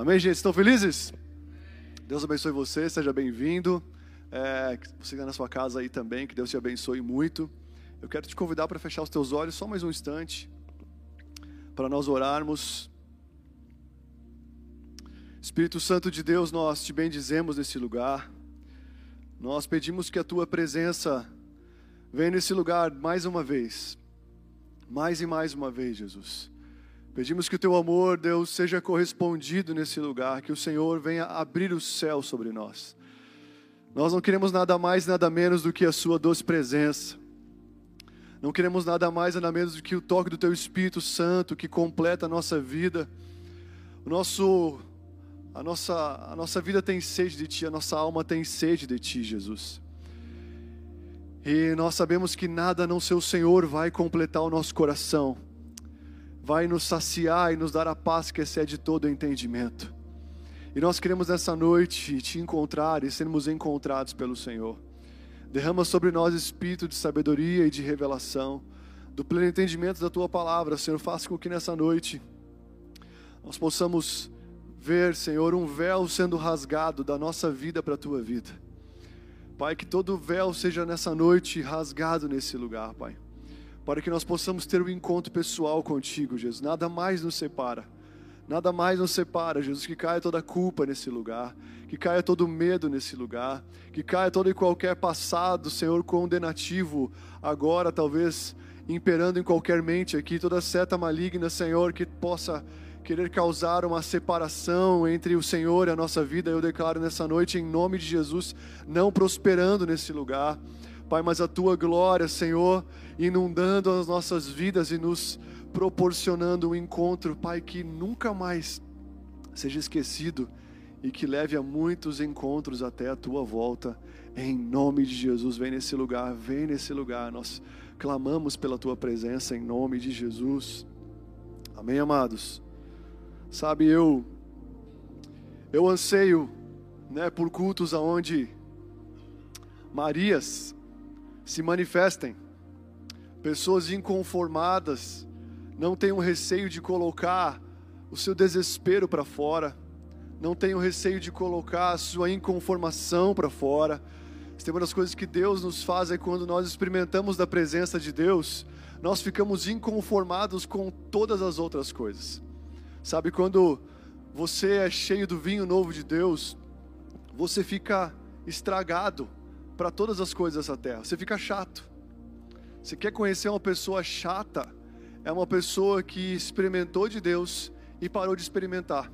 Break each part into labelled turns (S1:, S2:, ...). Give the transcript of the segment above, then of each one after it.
S1: Amém, gente? Estão felizes? Deus abençoe você, seja bem-vindo. É, você na sua casa aí também, que Deus te abençoe muito. Eu quero te convidar para fechar os teus olhos só mais um instante, para nós orarmos. Espírito Santo de Deus, nós te bendizemos nesse lugar. Nós pedimos que a tua presença venha nesse lugar mais uma vez. Mais e mais uma vez, Jesus. Pedimos que o teu amor, Deus, seja correspondido nesse lugar, que o Senhor venha abrir o céu sobre nós. Nós não queremos nada mais, nada menos do que a Sua doce presença. Não queremos nada mais, nada menos do que o toque do Teu Espírito Santo que completa a nossa vida. O nosso, a, nossa, a nossa vida tem sede de Ti, a nossa alma tem sede de Ti, Jesus. E nós sabemos que nada não ser o Senhor vai completar o nosso coração vai nos saciar e nos dar a paz que excede todo entendimento. E nós queremos nessa noite te encontrar e sermos encontrados pelo Senhor. Derrama sobre nós espírito de sabedoria e de revelação, do pleno entendimento da tua palavra, Senhor. Faça com que nessa noite nós possamos ver, Senhor, um véu sendo rasgado da nossa vida para a tua vida. Pai, que todo véu seja nessa noite rasgado nesse lugar, Pai para que nós possamos ter um encontro pessoal contigo, Jesus. Nada mais nos separa. Nada mais nos separa, Jesus, que caia toda culpa nesse lugar, que caia todo medo nesse lugar, que caia todo e qualquer passado, Senhor, condenativo, agora talvez imperando em qualquer mente aqui, toda seta maligna, Senhor, que possa querer causar uma separação entre o Senhor e a nossa vida, eu declaro nessa noite, em nome de Jesus, não prosperando nesse lugar. Pai, mas a tua glória, Senhor, inundando as nossas vidas e nos proporcionando um encontro, Pai, que nunca mais seja esquecido e que leve a muitos encontros até a tua volta. Em nome de Jesus, vem nesse lugar, vem nesse lugar. Nós clamamos pela tua presença em nome de Jesus. Amém, amados. Sabe, eu eu anseio, né, por cultos aonde Marias se manifestem. Pessoas inconformadas não tenham receio de colocar o seu desespero para fora, não tenham receio de colocar a sua inconformação para fora. Tem uma das coisas que Deus nos faz é quando nós experimentamos da presença de Deus, nós ficamos inconformados com todas as outras coisas. Sabe quando você é cheio do vinho novo de Deus, você fica estragado para todas as coisas dessa terra. Você fica chato. Você quer conhecer uma pessoa chata? É uma pessoa que experimentou de Deus e parou de experimentar.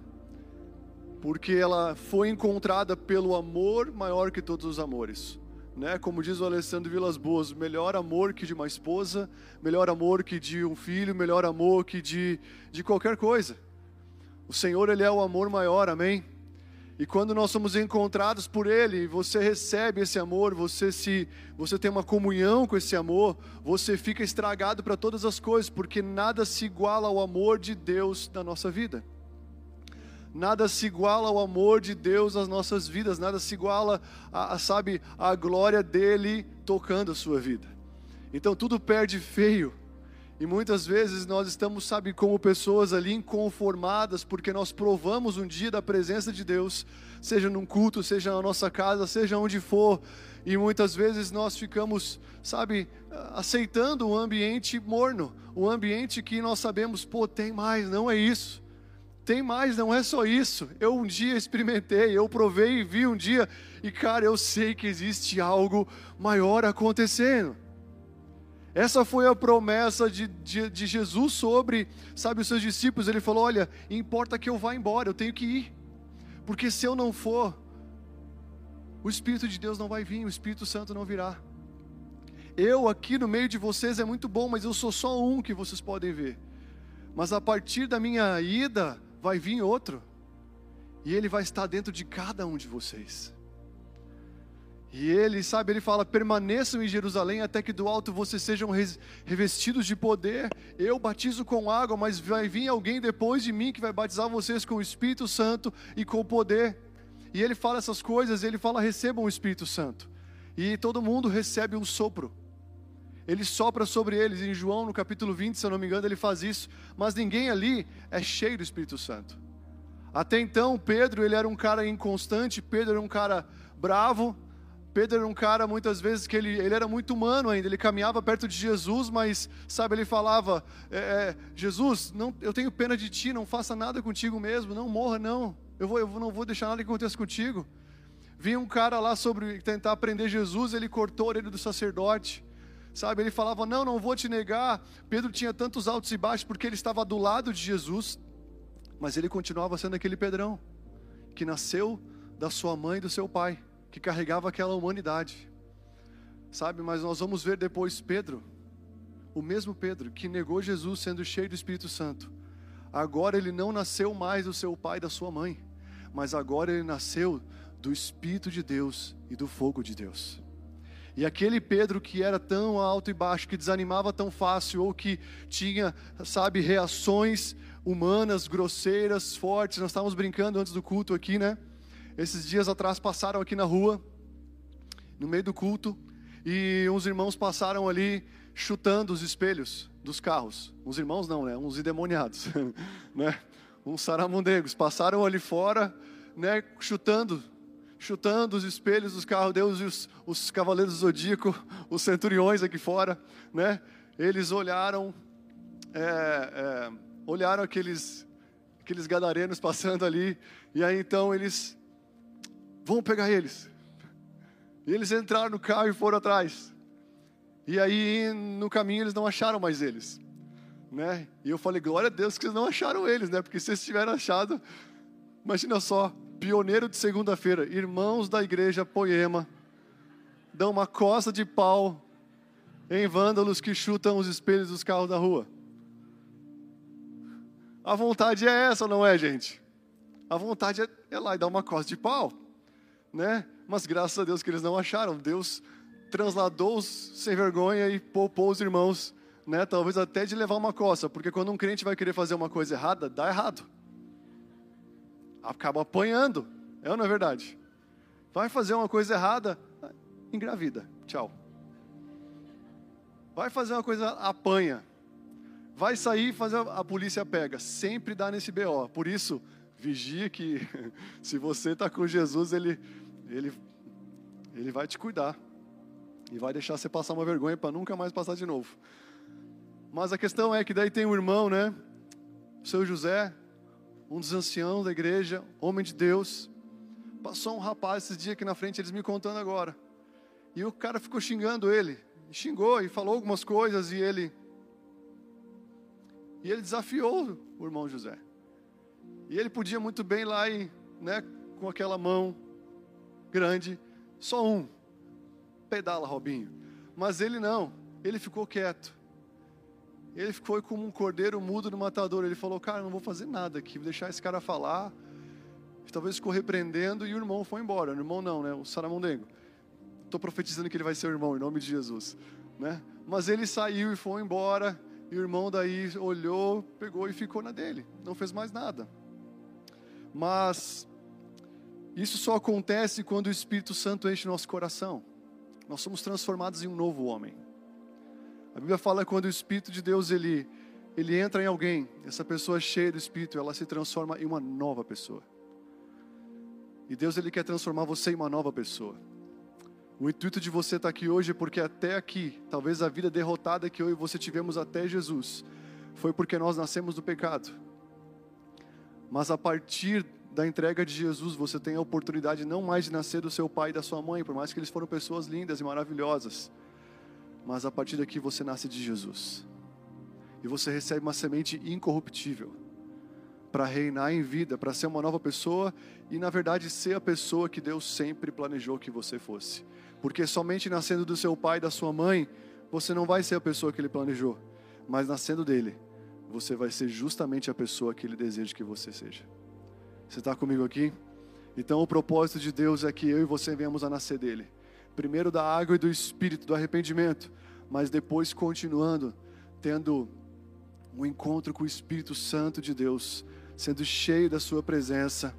S1: Porque ela foi encontrada pelo amor maior que todos os amores. Né? Como diz o Alessandro Vilas Boas, melhor amor que de uma esposa, melhor amor que de um filho, melhor amor que de, de qualquer coisa. O Senhor, Ele é o amor maior, amém? E quando nós somos encontrados por Ele, você recebe esse amor, você se, você tem uma comunhão com esse amor, você fica estragado para todas as coisas, porque nada se iguala ao amor de Deus na nossa vida. Nada se iguala ao amor de Deus nas nossas vidas, nada se iguala a, a sabe, a glória dele tocando a sua vida. Então tudo perde feio e muitas vezes nós estamos, sabe, como pessoas ali inconformadas, porque nós provamos um dia da presença de Deus, seja num culto, seja na nossa casa, seja onde for, e muitas vezes nós ficamos, sabe, aceitando um ambiente morno, um ambiente que nós sabemos, pô, tem mais, não é isso. Tem mais, não é só isso. Eu um dia experimentei, eu provei e vi um dia, e cara, eu sei que existe algo maior acontecendo. Essa foi a promessa de, de, de, Jesus sobre, sabe, os seus discípulos. Ele falou: Olha, importa que eu vá embora, eu tenho que ir, porque se eu não for, o Espírito de Deus não vai vir, o Espírito Santo não virá. Eu aqui no meio de vocês é muito bom, mas eu sou só um que vocês podem ver. Mas a partir da minha ida, vai vir outro, e ele vai estar dentro de cada um de vocês. E ele, sabe, ele fala: permaneçam em Jerusalém até que do alto vocês sejam revestidos de poder. Eu batizo com água, mas vai vir alguém depois de mim que vai batizar vocês com o Espírito Santo e com poder. E ele fala essas coisas, ele fala: recebam o Espírito Santo. E todo mundo recebe um sopro. Ele sopra sobre eles. Em João, no capítulo 20, se eu não me engano, ele faz isso. Mas ninguém ali é cheio do Espírito Santo. Até então, Pedro, ele era um cara inconstante, Pedro era um cara bravo, Pedro era um cara, muitas vezes, que ele, ele era muito humano ainda, ele caminhava perto de Jesus, mas, sabe, ele falava: é, é, Jesus, não, eu tenho pena de ti, não faça nada contigo mesmo, não morra, não, eu, vou, eu não vou deixar nada que aconteça contigo. Vinha um cara lá sobre tentar aprender Jesus, ele cortou a orelha do sacerdote, sabe, ele falava: Não, não vou te negar. Pedro tinha tantos altos e baixos porque ele estava do lado de Jesus, mas ele continuava sendo aquele Pedrão, que nasceu da sua mãe e do seu pai que carregava aquela humanidade. Sabe, mas nós vamos ver depois Pedro, o mesmo Pedro que negou Jesus sendo cheio do Espírito Santo. Agora ele não nasceu mais do seu pai e da sua mãe, mas agora ele nasceu do Espírito de Deus e do fogo de Deus. E aquele Pedro que era tão alto e baixo, que desanimava tão fácil, ou que tinha, sabe, reações humanas, grosseiras, fortes. Nós estávamos brincando antes do culto aqui, né? Esses dias atrás passaram aqui na rua, no meio do culto, e uns irmãos passaram ali chutando os espelhos dos carros. Uns irmãos não, né? Uns endemoniados, né? Uns saramundegos passaram ali fora, né? Chutando, chutando os espelhos dos carros. Deus e os, os cavaleiros do zodíaco, os centuriões aqui fora, né? Eles olharam, é, é, olharam aqueles aqueles gadarenos passando ali, e aí então eles Vamos pegar eles. E eles entraram no carro e foram atrás. E aí, no caminho, eles não acharam mais eles. Né? E eu falei, glória a Deus que eles não acharam eles, né? Porque se eles tiveram achado, imagina só, pioneiro de segunda-feira, irmãos da igreja Poema, dão uma costa de pau em vândalos que chutam os espelhos dos carros da rua. A vontade é essa, não é, gente? A vontade é, é lá e dar uma costa de pau né? Mas graças a Deus que eles não acharam. Deus transladou-os sem vergonha e poupou os irmãos, né? Talvez até de levar uma coça, porque quando um crente vai querer fazer uma coisa errada, dá errado. Acaba apanhando. É ou não é verdade? Vai fazer uma coisa errada, engravida. Tchau. Vai fazer uma coisa, apanha. Vai sair fazer a polícia pega. Sempre dá nesse BO. Por isso, vigia que se você está com Jesus, ele ele, ele vai te cuidar. E vai deixar você passar uma vergonha para nunca mais passar de novo. Mas a questão é que daí tem um irmão, né? O seu José, um dos anciãos da igreja, homem de Deus. Passou um rapaz esses dias aqui na frente, eles me contando agora. E o cara ficou xingando ele. Xingou e falou algumas coisas e ele. E ele desafiou o irmão José. E ele podia muito bem lá e, né, com aquela mão grande, só um. Pedala, Robinho. Mas ele não, ele ficou quieto. Ele ficou como um cordeiro mudo no matador. Ele falou: Cara, não vou fazer nada aqui, vou deixar esse cara falar. Talvez ficou repreendendo e o irmão foi embora. O irmão não, né? O Saramondengo. Estou profetizando que ele vai ser o irmão, em nome de Jesus. Né? Mas ele saiu e foi embora. E o irmão daí olhou, pegou e ficou na dele. Não fez mais nada. Mas isso só acontece quando o Espírito Santo enche nosso coração. Nós somos transformados em um novo homem. A Bíblia fala que quando o Espírito de Deus ele ele entra em alguém, essa pessoa cheia do Espírito, ela se transforma em uma nova pessoa. E Deus ele quer transformar você em uma nova pessoa. O intuito de você estar aqui hoje é porque até aqui, talvez a vida derrotada que eu e você tivemos até Jesus, foi porque nós nascemos do pecado. Mas a partir da entrega de Jesus, você tem a oportunidade não mais de nascer do seu pai e da sua mãe, por mais que eles foram pessoas lindas e maravilhosas, mas a partir daqui você nasce de Jesus. E você recebe uma semente incorruptível para reinar em vida, para ser uma nova pessoa e, na verdade, ser a pessoa que Deus sempre planejou que você fosse. Porque somente nascendo do seu pai e da sua mãe, você não vai ser a pessoa que ele planejou, mas nascendo dele, você vai ser justamente a pessoa que ele deseja que você seja. Você está comigo aqui? Então, o propósito de Deus é que eu e você venhamos a nascer dele. Primeiro da água e do espírito, do arrependimento, mas depois continuando, tendo um encontro com o Espírito Santo de Deus, sendo cheio da Sua presença,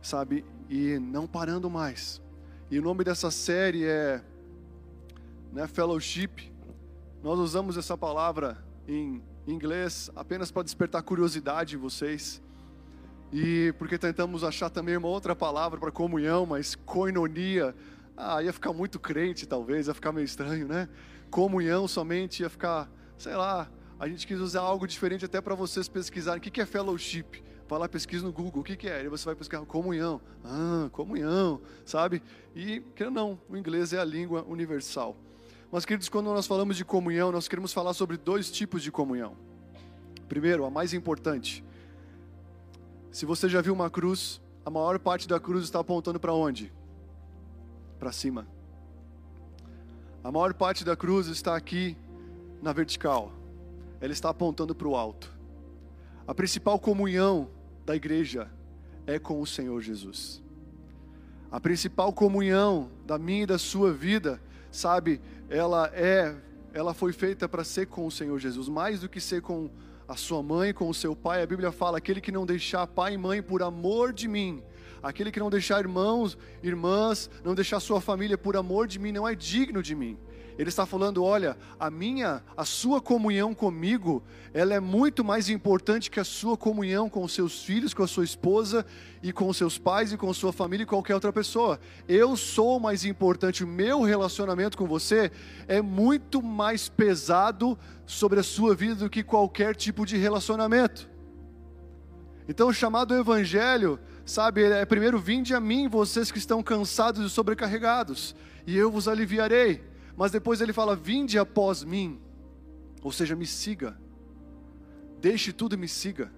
S1: sabe? E não parando mais. E o nome dessa série é né, Fellowship. Nós usamos essa palavra em inglês apenas para despertar curiosidade em vocês E porque tentamos achar também uma outra palavra para comunhão, mas coinonia, ah, ia ficar muito crente talvez, ia ficar meio estranho, né? Comunhão somente ia ficar, sei lá, a gente quis usar algo diferente até para vocês pesquisarem. O que é fellowship? Vai lá, pesquisa no Google, o que é? E você vai pesquisar comunhão. Ah, comunhão, sabe? E, que não, o inglês é a língua universal. Mas, queridos, quando nós falamos de comunhão, nós queremos falar sobre dois tipos de comunhão. Primeiro, a mais importante. Se você já viu uma cruz, a maior parte da cruz está apontando para onde? Para cima. A maior parte da cruz está aqui na vertical. Ela está apontando para o alto. A principal comunhão da igreja é com o Senhor Jesus. A principal comunhão da minha e da sua vida sabe, ela é, ela foi feita para ser com o Senhor Jesus, mais do que ser com a sua mãe, com o seu pai. A Bíblia fala: aquele que não deixar pai e mãe por amor de mim, aquele que não deixar irmãos, irmãs, não deixar sua família por amor de mim, não é digno de mim. Ele está falando, olha, a minha, a sua comunhão comigo, ela é muito mais importante que a sua comunhão com os seus filhos, com a sua esposa e com os seus pais e com a sua família e qualquer outra pessoa. Eu sou mais importante, o meu relacionamento com você é muito mais pesado sobre a sua vida do que qualquer tipo de relacionamento. Então, o chamado evangelho, sabe, é primeiro vinde a mim, vocês que estão cansados e sobrecarregados, e eu vos aliviarei. Mas depois ele fala: Vinde após mim, ou seja, me siga. Deixe tudo e me siga.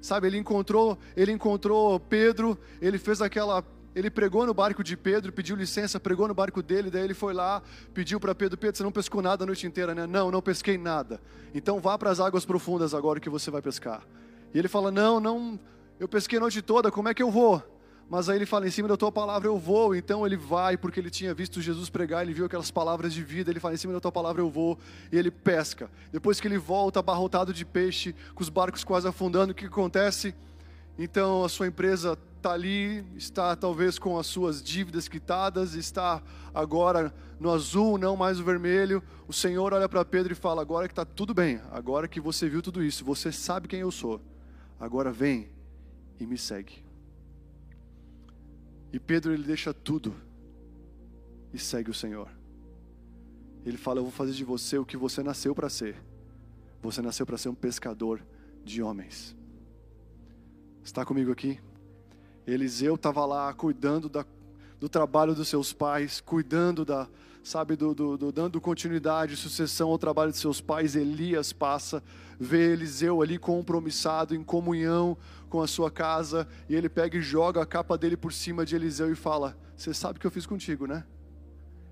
S1: Sabe, ele encontrou, ele encontrou Pedro, ele fez aquela ele pregou no barco de Pedro, pediu licença, pregou no barco dele, daí ele foi lá, pediu para Pedro: Pedro, você não pescou nada a noite inteira, né? Não, não pesquei nada. Então vá para as águas profundas agora que você vai pescar. E ele fala: Não, não, eu pesquei a noite toda, como é que eu vou? Mas aí ele fala: em cima da tua palavra eu vou. Então ele vai, porque ele tinha visto Jesus pregar, ele viu aquelas palavras de vida. Ele fala: em cima da tua palavra eu vou. E ele pesca. Depois que ele volta, abarrotado de peixe, com os barcos quase afundando, o que acontece? Então a sua empresa está ali, está talvez com as suas dívidas quitadas, está agora no azul, não mais o vermelho. O Senhor olha para Pedro e fala: agora que está tudo bem, agora que você viu tudo isso, você sabe quem eu sou. Agora vem e me segue. E Pedro ele deixa tudo e segue o Senhor. Ele fala: Eu vou fazer de você o que você nasceu para ser. Você nasceu para ser um pescador de homens. Está comigo aqui? Eliseu estava lá cuidando da, do trabalho dos seus pais, cuidando da, sabe, do, do, do, dando continuidade, sucessão ao trabalho de seus pais. Elias passa, vê Eliseu ali compromissado, em comunhão com a sua casa, e ele pega e joga a capa dele por cima de Eliseu e fala: Você sabe o que eu fiz contigo, né?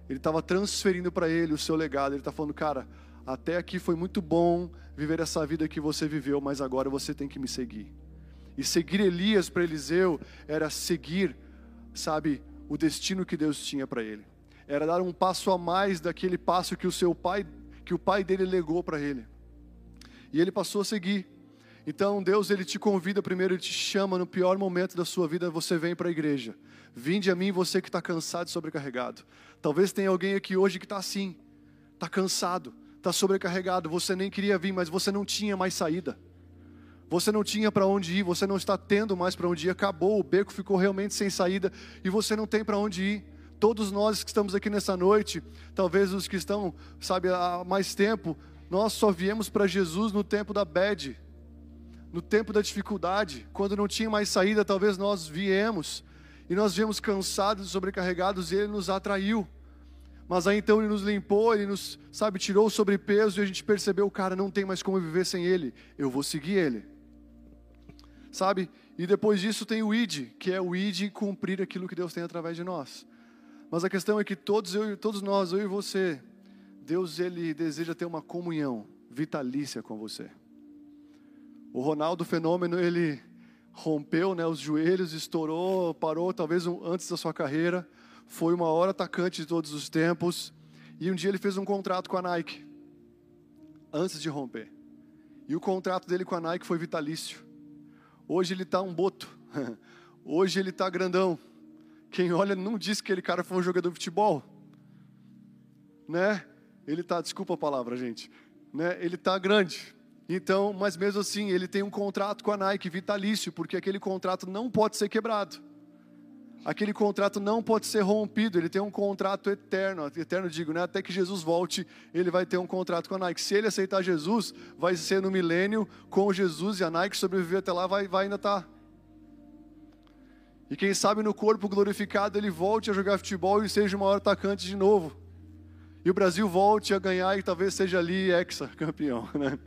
S1: Ele estava transferindo para ele o seu legado, ele está falando, cara, até aqui foi muito bom viver essa vida que você viveu, mas agora você tem que me seguir. E seguir Elias para Eliseu era seguir, sabe, o destino que Deus tinha para ele era dar um passo a mais daquele passo que o seu pai, que o pai dele legou para ele. E ele passou a seguir. Então Deus ele te convida primeiro, ele te chama no pior momento da sua vida, você vem para a igreja. Vinde a mim, você que está cansado e sobrecarregado. Talvez tenha alguém aqui hoje que está assim, está cansado, está sobrecarregado. Você nem queria vir, mas você não tinha mais saída. Você não tinha para onde ir, você não está tendo mais para onde ir. Acabou, o beco ficou realmente sem saída e você não tem para onde ir. Todos nós que estamos aqui nessa noite, talvez os que estão, sabe, há mais tempo, nós só viemos para Jesus no tempo da bad, no tempo da dificuldade, quando não tinha mais saída, talvez nós viemos e nós viemos cansados sobrecarregados e Ele nos atraiu. Mas aí então Ele nos limpou, Ele nos, sabe, tirou o sobrepeso e a gente percebeu, cara, não tem mais como viver sem Ele, eu vou seguir Ele. Sabe? E depois disso tem o ID, que é o ID cumprir aquilo que Deus tem através de nós. Mas a questão é que todos, eu, todos nós, eu e você, Deus ele deseja ter uma comunhão vitalícia com você. O Ronaldo Fenômeno, ele rompeu né, os joelhos, estourou, parou talvez um, antes da sua carreira, foi o maior atacante de todos os tempos, e um dia ele fez um contrato com a Nike, antes de romper. E o contrato dele com a Nike foi vitalício. Hoje ele está um boto, hoje ele está grandão, quem olha não diz que aquele cara foi um jogador de futebol. Né? Ele tá, desculpa a palavra, gente. Né? Ele tá grande. Então, mas mesmo assim, ele tem um contrato com a Nike vitalício, porque aquele contrato não pode ser quebrado. Aquele contrato não pode ser rompido, ele tem um contrato eterno, eterno digo, né? Até que Jesus volte, ele vai ter um contrato com a Nike. Se ele aceitar Jesus, vai ser no milênio com Jesus e a Nike sobreviver até lá, vai, vai ainda estar. Tá. E quem sabe no corpo glorificado ele volte a jogar futebol e seja o maior atacante de novo. E o Brasil volte a ganhar e talvez seja ali ex-campeão, né?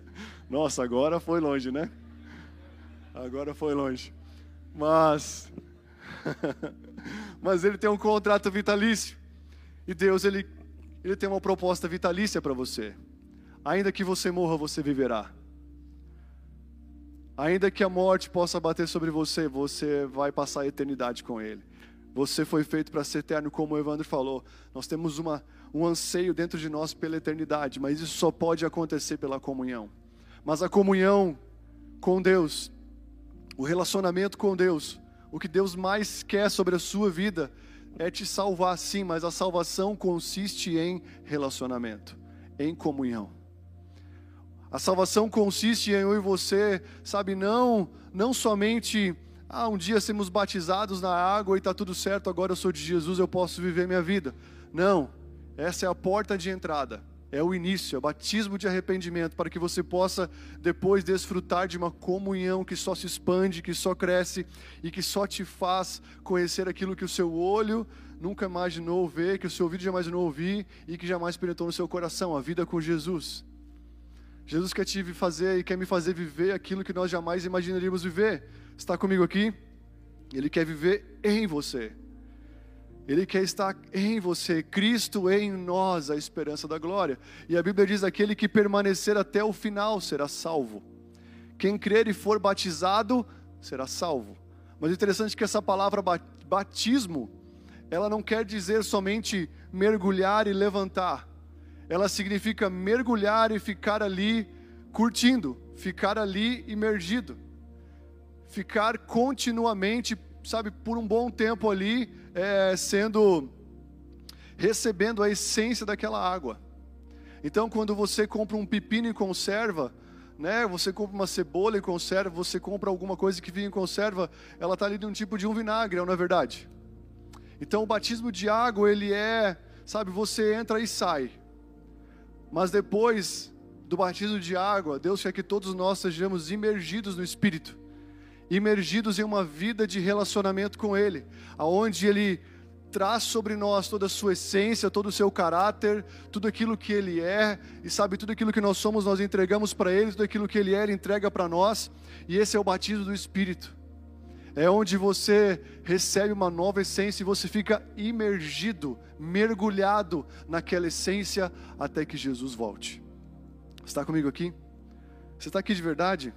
S1: Nossa, agora foi longe, né? Agora foi longe. Mas mas ele tem um contrato vitalício. E Deus, ele, ele tem uma proposta vitalícia para você. Ainda que você morra, você viverá. Ainda que a morte possa bater sobre você, você vai passar a eternidade com Ele. Você foi feito para ser eterno, como o Evandro falou. Nós temos uma, um anseio dentro de nós pela eternidade, mas isso só pode acontecer pela comunhão. Mas a comunhão com Deus, o relacionamento com Deus, o que Deus mais quer sobre a sua vida é te salvar, sim, mas a salvação consiste em relacionamento, em comunhão. A salvação consiste em eu e você, sabe, não, não somente, ah, um dia sermos batizados na água e está tudo certo, agora eu sou de Jesus, eu posso viver minha vida. Não, essa é a porta de entrada é o início, é o batismo de arrependimento, para que você possa depois desfrutar de uma comunhão que só se expande, que só cresce e que só te faz conhecer aquilo que o seu olho nunca imaginou ver, que o seu ouvido jamais imaginou ouvir e que jamais penetrou no seu coração, a vida com Jesus. Jesus quer te fazer e quer me fazer viver aquilo que nós jamais imaginaríamos viver. Está comigo aqui? Ele quer viver em você. Ele quer estar em você, Cristo em nós, a esperança da glória. E a Bíblia diz: aquele que permanecer até o final será salvo. Quem crer e for batizado será salvo. Mas é interessante que essa palavra batismo, ela não quer dizer somente mergulhar e levantar. Ela significa mergulhar e ficar ali curtindo, ficar ali imergido, ficar continuamente sabe, por um bom tempo ali, é, sendo, recebendo a essência daquela água. Então, quando você compra um pepino em conserva, né, você compra uma cebola em conserva, você compra alguma coisa que vinha em conserva, ela está ali de um tipo de um vinagre, não é verdade? Então, o batismo de água, ele é, sabe, você entra e sai. Mas depois do batismo de água, Deus quer que todos nós sejamos imergidos no Espírito imergidos em uma vida de relacionamento com Ele, aonde Ele traz sobre nós toda a sua essência, todo o seu caráter, tudo aquilo que Ele é, e sabe, tudo aquilo que nós somos, nós entregamos para Ele, tudo aquilo que Ele é, Ele entrega para nós, e esse é o batismo do Espírito. É onde você recebe uma nova essência e você fica imergido, mergulhado naquela essência até que Jesus volte. Está comigo aqui? Você está aqui de verdade?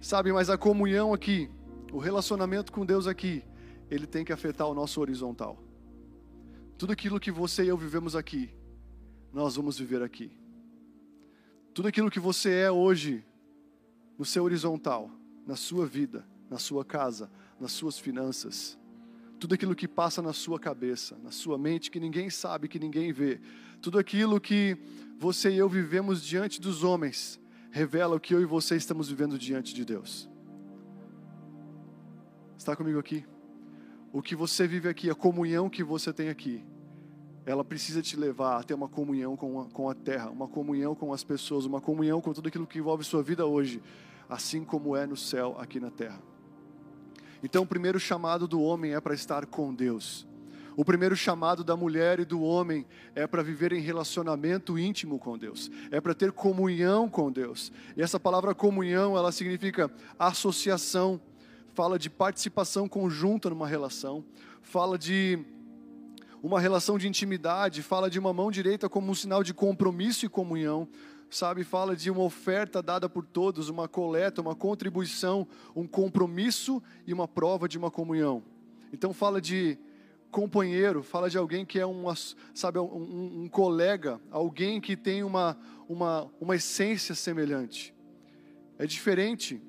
S1: Sabe, mas a comunhão aqui, o relacionamento com Deus aqui, ele tem que afetar o nosso horizontal. Tudo aquilo que você e eu vivemos aqui, nós vamos viver aqui. Tudo aquilo que você é hoje, no seu horizontal, na sua vida, na sua casa, nas suas finanças, tudo aquilo que passa na sua cabeça, na sua mente, que ninguém sabe, que ninguém vê, tudo aquilo que você e eu vivemos diante dos homens, revela o que eu e você estamos vivendo diante de Deus. Está comigo aqui? O que você vive aqui, a comunhão que você tem aqui, ela precisa te levar a ter uma comunhão com a, com a terra, uma comunhão com as pessoas, uma comunhão com tudo aquilo que envolve sua vida hoje, assim como é no céu aqui na terra. Então, o primeiro chamado do homem é para estar com Deus. O primeiro chamado da mulher e do homem é para viver em relacionamento íntimo com Deus, é para ter comunhão com Deus. E essa palavra comunhão, ela significa associação, fala de participação conjunta numa relação, fala de uma relação de intimidade, fala de uma mão direita como um sinal de compromisso e comunhão, sabe? Fala de uma oferta dada por todos, uma coleta, uma contribuição, um compromisso e uma prova de uma comunhão. Então fala de companheiro, fala de alguém que é uma, sabe, um, um, colega, alguém que tem uma, uma, uma essência semelhante. É diferente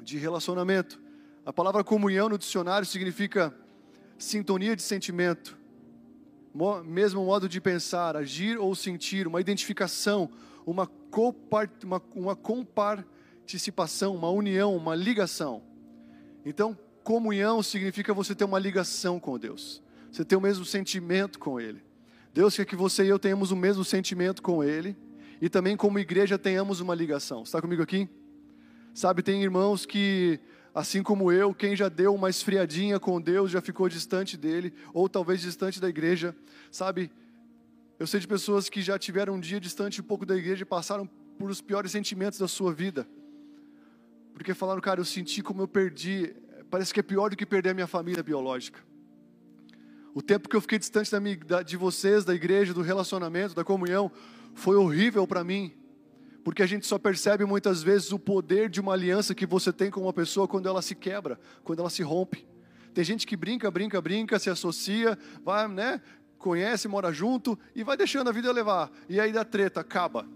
S1: de relacionamento. A palavra comunhão no dicionário significa sintonia de sentimento, mesmo modo de pensar, agir ou sentir, uma identificação, uma, uma, uma comparticipação, uma união, uma ligação. Então, comunhão significa você ter uma ligação com Deus. Você ter o mesmo sentimento com Ele. Deus quer que você e eu tenhamos o mesmo sentimento com Ele. E também, como igreja, tenhamos uma ligação. Está comigo aqui? Sabe, tem irmãos que, assim como eu, quem já deu uma esfriadinha com Deus já ficou distante dele, ou talvez distante da igreja. Sabe, eu sei de pessoas que já tiveram um dia distante um pouco da igreja e passaram por os piores sentimentos da sua vida. Porque falaram, cara, eu senti como eu perdi. Parece que é pior do que perder a minha família biológica. O tempo que eu fiquei distante da minha, de vocês, da igreja, do relacionamento, da comunhão, foi horrível para mim. Porque a gente só percebe muitas vezes o poder de uma aliança que você tem com uma pessoa quando ela se quebra, quando ela se rompe. Tem gente que brinca, brinca, brinca, se associa, vai, né? Conhece, mora junto e vai deixando a vida levar. E aí da treta, acaba.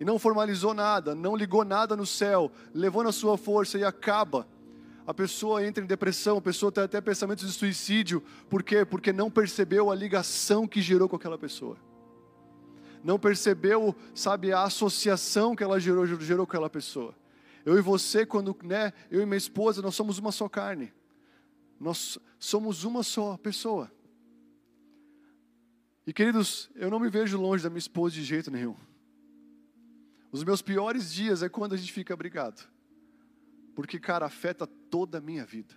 S1: E não formalizou nada, não ligou nada no céu, levou na sua força e acaba a pessoa entra em depressão, a pessoa tem até pensamentos de suicídio. Por quê? Porque não percebeu a ligação que gerou com aquela pessoa. Não percebeu, sabe, a associação que ela gerou, gerou com aquela pessoa. Eu e você, quando, né, eu e minha esposa, nós somos uma só carne. Nós somos uma só pessoa. E queridos, eu não me vejo longe da minha esposa de jeito nenhum. Os meus piores dias é quando a gente fica brigado. Porque, cara, afeta toda a minha vida.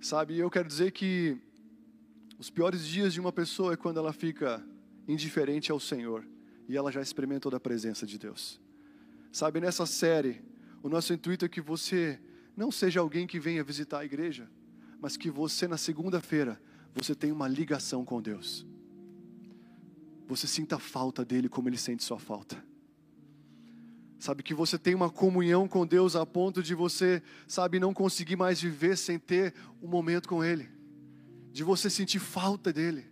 S1: Sabe, eu quero dizer que os piores dias de uma pessoa é quando ela fica indiferente ao Senhor e ela já experimentou da presença de Deus. Sabe, nessa série, o nosso intuito é que você não seja alguém que venha visitar a igreja, mas que você na segunda-feira você tenha uma ligação com Deus. Você sinta a falta dele como ele sente sua falta. Sabe que você tem uma comunhão com Deus a ponto de você, sabe, não conseguir mais viver sem ter um momento com Ele. De você sentir falta dele.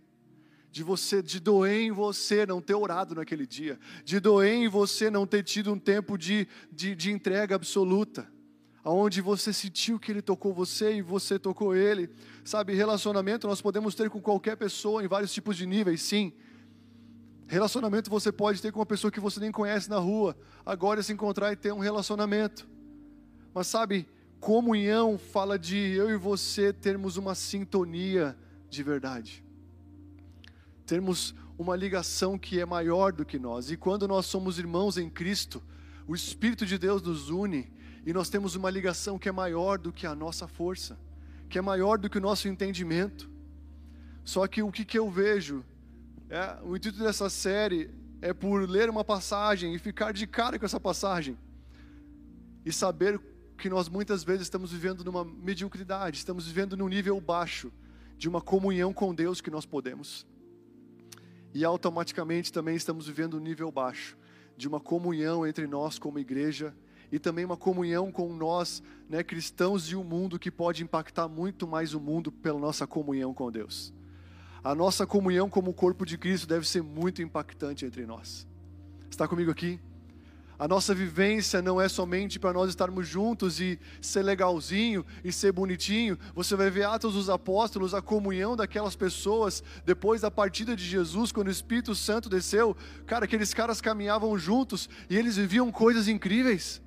S1: De você, de doer em você não ter orado naquele dia. De doer em você não ter tido um tempo de, de, de entrega absoluta. Aonde você sentiu que Ele tocou você e você tocou Ele. Sabe, relacionamento nós podemos ter com qualquer pessoa em vários tipos de níveis, sim. Relacionamento você pode ter com uma pessoa que você nem conhece na rua, agora se encontrar e ter um relacionamento. Mas sabe, comunhão fala de eu e você termos uma sintonia de verdade. Termos uma ligação que é maior do que nós. E quando nós somos irmãos em Cristo, o Espírito de Deus nos une e nós temos uma ligação que é maior do que a nossa força, que é maior do que o nosso entendimento. Só que o que, que eu vejo é, o intuito dessa série é por ler uma passagem e ficar de cara com essa passagem e saber que nós muitas vezes estamos vivendo numa mediocridade, estamos vivendo num nível baixo de uma comunhão com Deus que nós podemos. E automaticamente também estamos vivendo um nível baixo de uma comunhão entre nós como igreja e também uma comunhão com nós, né, cristãos e o mundo que pode impactar muito mais o mundo pela nossa comunhão com Deus a nossa comunhão como corpo de Cristo deve ser muito impactante entre nós. Está comigo aqui? A nossa vivência não é somente para nós estarmos juntos e ser legalzinho e ser bonitinho. Você vai ver Atos dos Apóstolos, a comunhão daquelas pessoas depois da partida de Jesus, quando o Espírito Santo desceu. Cara, aqueles caras caminhavam juntos e eles viviam coisas incríveis.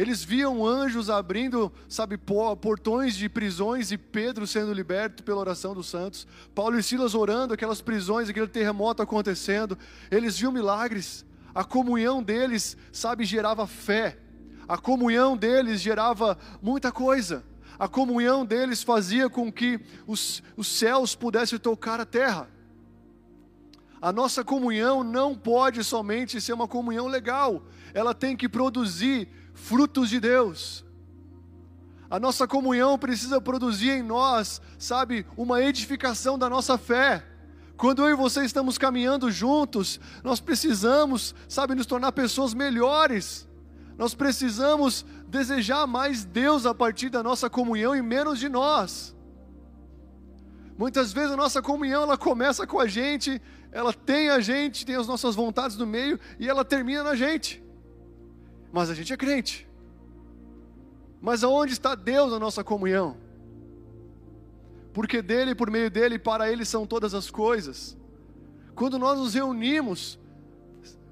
S1: Eles viam anjos abrindo, sabe, portões de prisões e Pedro sendo liberto pela oração dos santos. Paulo e Silas orando, aquelas prisões, aquele terremoto acontecendo. Eles viam milagres. A comunhão deles, sabe, gerava fé. A comunhão deles gerava muita coisa. A comunhão deles fazia com que os, os céus pudessem tocar a terra. A nossa comunhão não pode somente ser uma comunhão legal, ela tem que produzir frutos de Deus. A nossa comunhão precisa produzir em nós, sabe, uma edificação da nossa fé. Quando eu e você estamos caminhando juntos, nós precisamos, sabe, nos tornar pessoas melhores. Nós precisamos desejar mais Deus a partir da nossa comunhão e menos de nós. Muitas vezes a nossa comunhão ela começa com a gente, ela tem a gente, tem as nossas vontades no meio e ela termina na gente mas a gente é crente. Mas aonde está Deus na nossa comunhão? Porque dele, por meio dele, para ele são todas as coisas. Quando nós nos reunimos,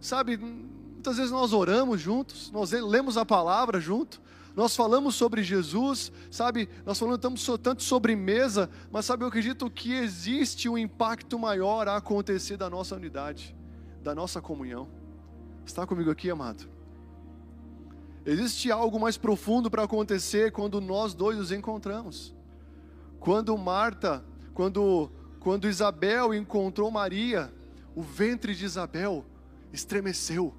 S1: sabe, muitas vezes nós oramos juntos, nós lemos a palavra junto, nós falamos sobre Jesus, sabe, nós falamos tanto sobre mesa, mas sabe, eu acredito que existe um impacto maior a acontecer da nossa unidade, da nossa comunhão. Está comigo aqui, amado? Existe algo mais profundo para acontecer quando nós dois nos encontramos. Quando Marta, quando, quando Isabel encontrou Maria, o ventre de Isabel estremeceu.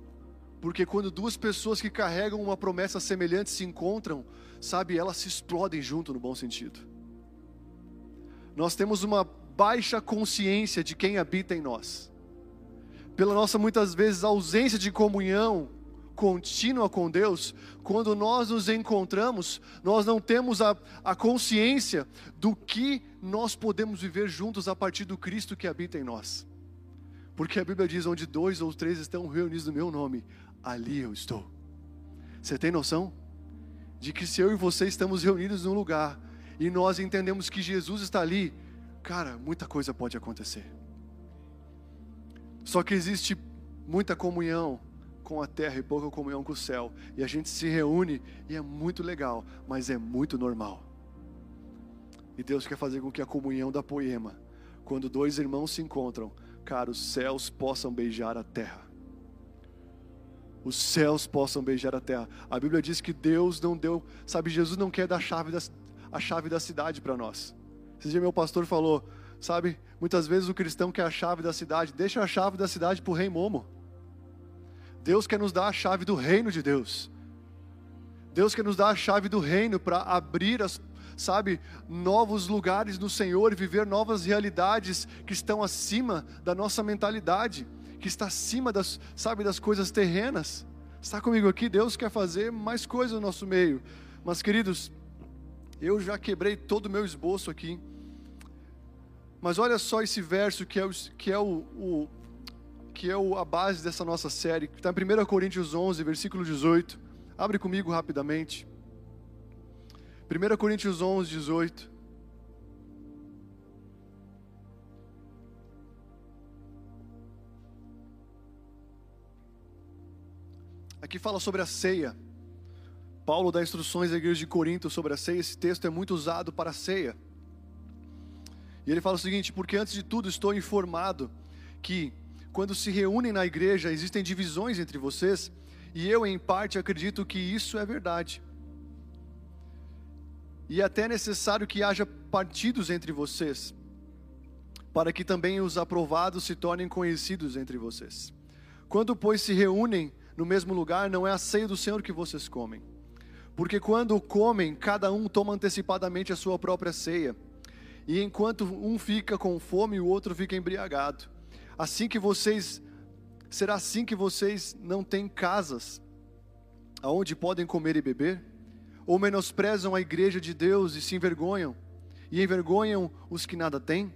S1: Porque quando duas pessoas que carregam uma promessa semelhante se encontram, sabe, elas se explodem junto no bom sentido. Nós temos uma baixa consciência de quem habita em nós. Pela nossa muitas vezes ausência de comunhão contínua com Deus, quando nós nos encontramos, nós não temos a, a consciência do que nós podemos viver juntos a partir do Cristo que habita em nós. Porque a Bíblia diz: onde dois ou três estão reunidos no meu nome, ali eu estou. Você tem noção? De que se eu e você estamos reunidos num lugar e nós entendemos que Jesus está ali, cara, muita coisa pode acontecer. Só que existe muita comunhão com a terra e pouca comunhão com o céu. E a gente se reúne e é muito legal, mas é muito normal. E Deus quer fazer com que a comunhão da poema, quando dois irmãos se encontram, cara, os céus possam beijar a terra os céus possam beijar a terra. A Bíblia diz que Deus não deu, sabe, Jesus não quer dar a chave da, a chave da cidade para nós. Esse dia meu pastor falou, sabe, muitas vezes o cristão quer a chave da cidade, deixa a chave da cidade para o rei Momo. Deus quer nos dar a chave do reino de Deus. Deus quer nos dar a chave do reino para abrir as, sabe, novos lugares no Senhor e viver novas realidades que estão acima da nossa mentalidade que está acima das, sabe, das coisas terrenas. Está comigo aqui? Deus quer fazer mais coisas no nosso meio. Mas, queridos, eu já quebrei todo o meu esboço aqui. Mas olha só esse verso que é, o, que é, o, o que é a base dessa nossa série, que está em 1 Coríntios 11, versículo 18. Abre comigo rapidamente. 1 Coríntios 11, 18. Aqui fala sobre a ceia. Paulo dá instruções à igreja de Corinto sobre a ceia. Esse texto é muito usado para a ceia. E ele fala o seguinte: porque antes de tudo estou informado que quando se reúnem na igreja existem divisões entre vocês, e eu em parte acredito que isso é verdade. E é até necessário que haja partidos entre vocês, para que também os aprovados se tornem conhecidos entre vocês. Quando, pois, se reúnem no mesmo lugar, não é a ceia do Senhor que vocês comem. Porque quando comem, cada um toma antecipadamente a sua própria ceia. E enquanto um fica com fome, o outro fica embriagado. Assim que vocês será assim que vocês não têm casas aonde podem comer e beber? Ou menosprezam a igreja de Deus e se envergonham e envergonham os que nada têm?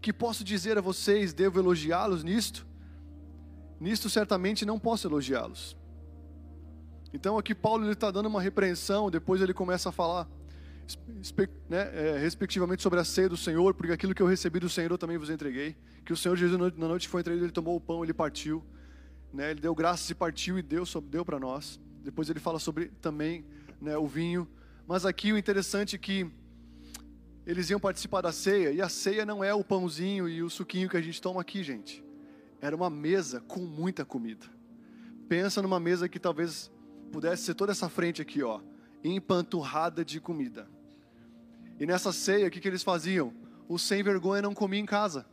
S1: Que posso dizer a vocês, devo elogiá-los nisto? Nisto certamente não posso elogiá-los. Então aqui Paulo está dando uma repreensão, depois ele começa a falar né, é, respectivamente sobre a ceia do Senhor, porque aquilo que eu recebi do Senhor eu também vos entreguei. Que o Senhor Jesus na noite foi entregue, ele tomou o pão, ele partiu, né, ele deu graças e partiu e deu, deu para nós. Depois ele fala sobre também né, o vinho. Mas aqui o interessante é que eles iam participar da ceia, e a ceia não é o pãozinho e o suquinho que a gente toma aqui, gente era uma mesa com muita comida. Pensa numa mesa que talvez pudesse ser toda essa frente aqui, ó, empanturrada de comida. E nessa ceia, o que, que eles faziam? O sem vergonha não comia em casa.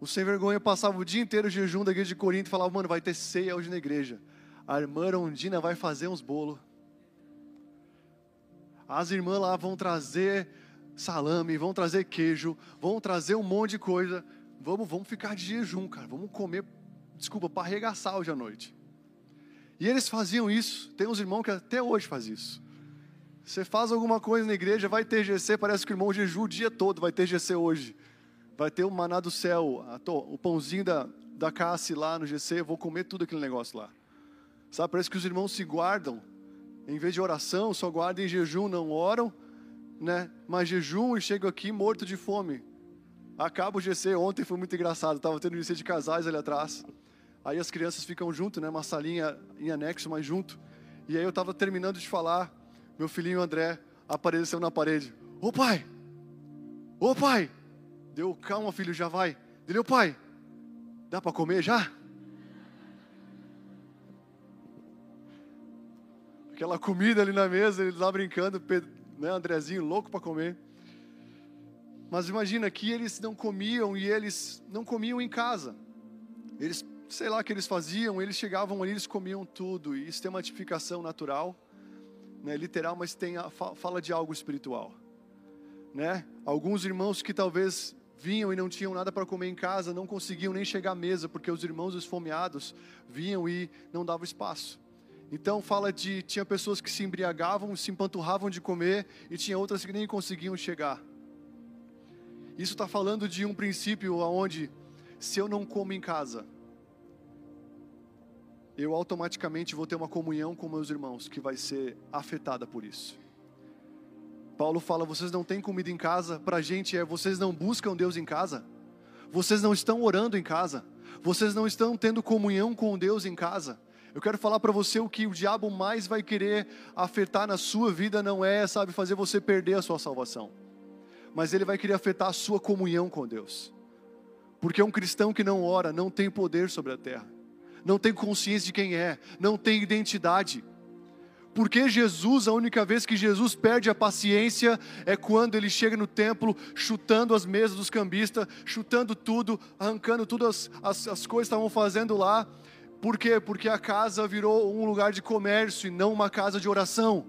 S1: O sem vergonha passava o dia inteiro de jejum da igreja de Corinto e falava, mano, vai ter ceia hoje na igreja. A irmã Rondina vai fazer uns bolos. As irmãs lá vão trazer salame, vão trazer queijo, vão trazer um monte de coisa vamos, vamos ficar de jejum, cara, vamos comer, desculpa, para arregaçar hoje à noite. E eles faziam isso, tem uns irmãos que até hoje faz isso. Você faz alguma coisa na igreja, vai ter GC, parece que o irmão jejum o dia todo, vai ter GC hoje. Vai ter o maná do céu, o pãozinho da, da Cassi lá no GC, vou comer tudo aquele negócio lá. Sabe, parece que os irmãos se guardam, em vez de oração, só guardam em jejum, não oram, né? Mas jejum e chegam aqui morto de fome. Acaba o GC, ontem foi muito engraçado, estava tendo GC de casais ali atrás. Aí as crianças ficam junto, né? Uma salinha em anexo, mas junto. E aí eu estava terminando de falar, meu filhinho André apareceu na parede. Ô pai! Ô pai! Deu, calma filho, já vai. Deu, pai, dá para comer já? Aquela comida ali na mesa, ele lá brincando, né, Andrezinho louco para comer. Mas imagina que eles não comiam e eles não comiam em casa. Eles sei lá o que eles faziam, eles chegavam ali, eles comiam tudo. E isso tem uma tipificação natural, né, literal, mas tem a, fala de algo espiritual. Né? Alguns irmãos que talvez vinham e não tinham nada para comer em casa, não conseguiam nem chegar à mesa, porque os irmãos esfomeados vinham e não davam espaço. Então fala de tinha pessoas que se embriagavam, se empanturravam de comer e tinha outras que nem conseguiam chegar. Isso está falando de um princípio onde se eu não como em casa, eu automaticamente vou ter uma comunhão com meus irmãos que vai ser afetada por isso. Paulo fala: vocês não têm comida em casa, para a gente é vocês não buscam Deus em casa, vocês não estão orando em casa, vocês não estão tendo comunhão com Deus em casa. Eu quero falar para você o que o diabo mais vai querer afetar na sua vida não é, sabe, fazer você perder a sua salvação, mas ele vai querer afetar a sua comunhão com Deus, porque um cristão que não ora não tem poder sobre a terra não tem consciência de quem é, não tem identidade. Porque Jesus, a única vez que Jesus perde a paciência é quando ele chega no templo chutando as mesas dos cambistas, chutando tudo, arrancando todas as, as coisas que estavam fazendo lá. Por quê? Porque a casa virou um lugar de comércio e não uma casa de oração.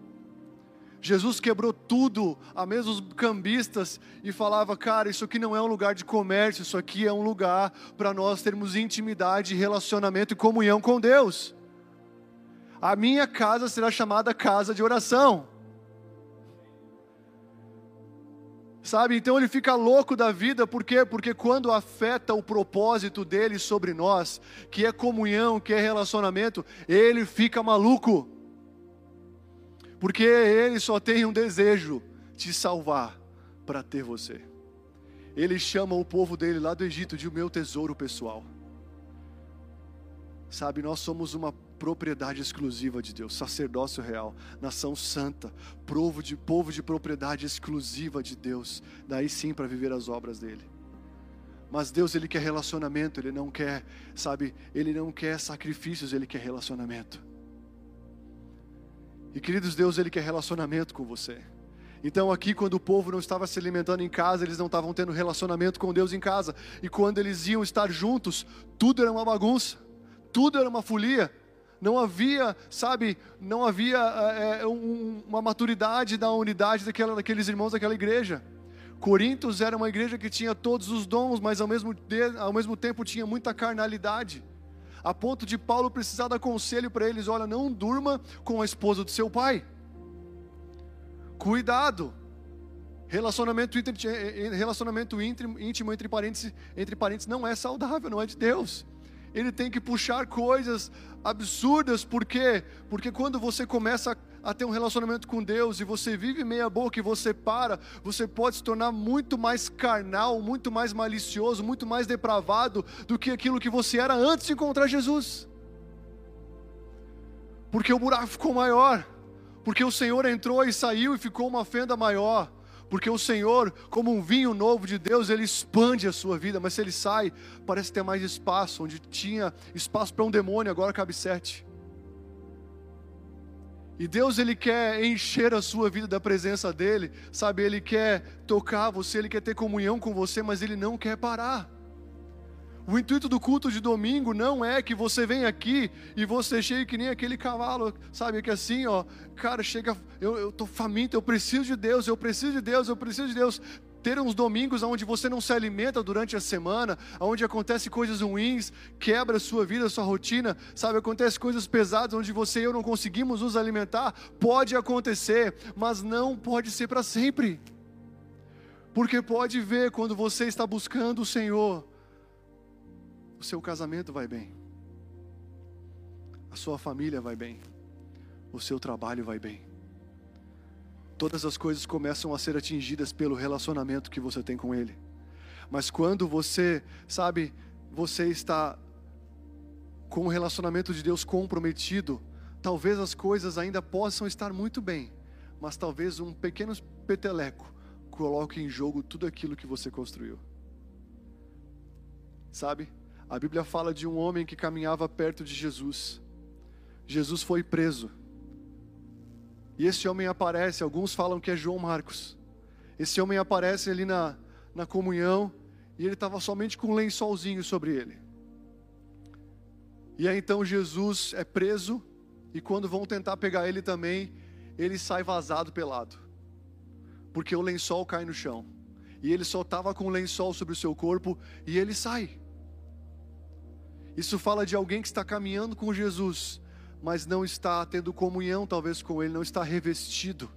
S1: Jesus quebrou tudo, a mesa dos cambistas, e falava: Cara, isso aqui não é um lugar de comércio, isso aqui é um lugar para nós termos intimidade, relacionamento e comunhão com Deus. A minha casa será chamada casa de oração. Sabe, então ele fica louco da vida, por quê? Porque quando afeta o propósito dele sobre nós, que é comunhão, que é relacionamento, ele fica maluco porque Ele só tem um desejo: te salvar para ter você. Ele chama o povo dele lá do Egito de o meu tesouro pessoal. Sabe, nós somos uma propriedade exclusiva de Deus, sacerdócio real, nação santa, povo de, povo de propriedade exclusiva de Deus, daí sim para viver as obras dele. Mas Deus, Ele quer relacionamento, Ele não quer, sabe, Ele não quer sacrifícios, Ele quer relacionamento. E queridos, Deus, Ele quer relacionamento com você. Então, aqui, quando o povo não estava se alimentando em casa, eles não estavam tendo relacionamento com Deus em casa. E quando eles iam estar juntos, tudo era uma bagunça, tudo era uma folia. Não havia, sabe, não havia é, um, uma maturidade da unidade daquela, daqueles irmãos daquela igreja. Corintos era uma igreja que tinha todos os dons, mas ao mesmo, ao mesmo tempo tinha muita carnalidade a ponto de Paulo precisar dar conselho para eles: olha, não durma com a esposa do seu pai. Cuidado. Relacionamento, íntimo, eh, eh, relacionamento íntimo entre parentes, entre parentes não é saudável, não é de Deus ele tem que puxar coisas absurdas, por quê? Porque quando você começa a ter um relacionamento com Deus e você vive meia boca e você para, você pode se tornar muito mais carnal, muito mais malicioso, muito mais depravado do que aquilo que você era antes de encontrar Jesus. Porque o buraco ficou maior, porque o Senhor entrou e saiu e ficou uma fenda maior porque o Senhor, como um vinho novo de Deus, ele expande a sua vida, mas se ele sai, parece ter mais espaço, onde tinha espaço para um demônio, agora cabe sete. E Deus ele quer encher a sua vida da presença dele, sabe? Ele quer tocar você, ele quer ter comunhão com você, mas ele não quer parar. O intuito do culto de domingo não é que você venha aqui e você chegue que nem aquele cavalo, sabe? Que assim, ó, cara, chega, eu, eu tô faminto, eu preciso de Deus, eu preciso de Deus, eu preciso de Deus. Ter uns domingos onde você não se alimenta durante a semana, onde acontece coisas ruins, quebra a sua vida, a sua rotina, sabe? Acontece coisas pesadas onde você e eu não conseguimos nos alimentar, pode acontecer, mas não pode ser para sempre. Porque pode ver quando você está buscando o Senhor, o seu casamento vai bem, a sua família vai bem, o seu trabalho vai bem. Todas as coisas começam a ser atingidas pelo relacionamento que você tem com Ele. Mas quando você, sabe, você está com o relacionamento de Deus comprometido, talvez as coisas ainda possam estar muito bem, mas talvez um pequeno peteleco coloque em jogo tudo aquilo que você construiu. Sabe? A Bíblia fala de um homem que caminhava perto de Jesus. Jesus foi preso. E esse homem aparece, alguns falam que é João Marcos. Esse homem aparece ali na, na comunhão e ele estava somente com um lençolzinho sobre ele. E aí então Jesus é preso e quando vão tentar pegar ele também, ele sai vazado pelado. Porque o lençol cai no chão. E ele só estava com o lençol sobre o seu corpo e ele sai. Isso fala de alguém que está caminhando com Jesus, mas não está tendo comunhão talvez com ele, não está revestido,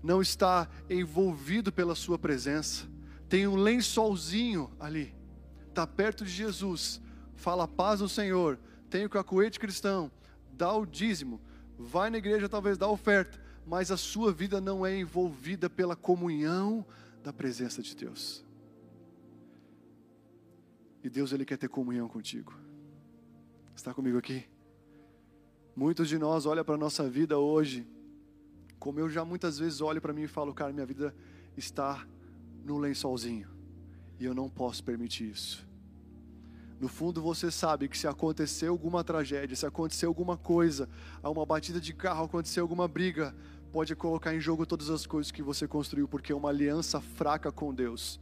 S1: não está envolvido pela sua presença. Tem um lençolzinho ali, está perto de Jesus, fala paz do Senhor, tem o cacuete cristão, dá o dízimo, vai na igreja talvez dá oferta, mas a sua vida não é envolvida pela comunhão da presença de Deus. E Deus ele quer ter comunhão contigo. Está comigo aqui? Muitos de nós olham para a nossa vida hoje, como eu já muitas vezes olho para mim e falo, cara, minha vida está no lençolzinho, e eu não posso permitir isso. No fundo você sabe que se acontecer alguma tragédia, se acontecer alguma coisa, uma batida de carro, acontecer alguma briga, pode colocar em jogo todas as coisas que você construiu, porque uma aliança fraca com Deus,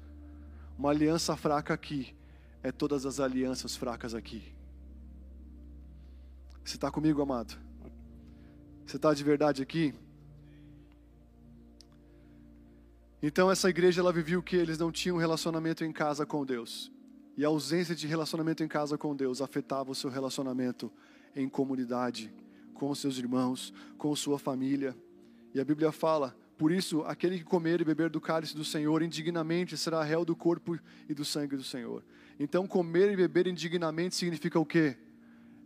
S1: uma aliança fraca aqui, é todas as alianças fracas aqui. Você está comigo, amado? Você está de verdade aqui? Então essa igreja ela vivia o que eles não tinham relacionamento em casa com Deus. E a ausência de relacionamento em casa com Deus afetava o seu relacionamento em comunidade, com seus irmãos, com sua família. E a Bíblia fala: por isso, aquele que comer e beber do cálice do Senhor indignamente será réu do corpo e do sangue do Senhor. Então, comer e beber indignamente significa o quê?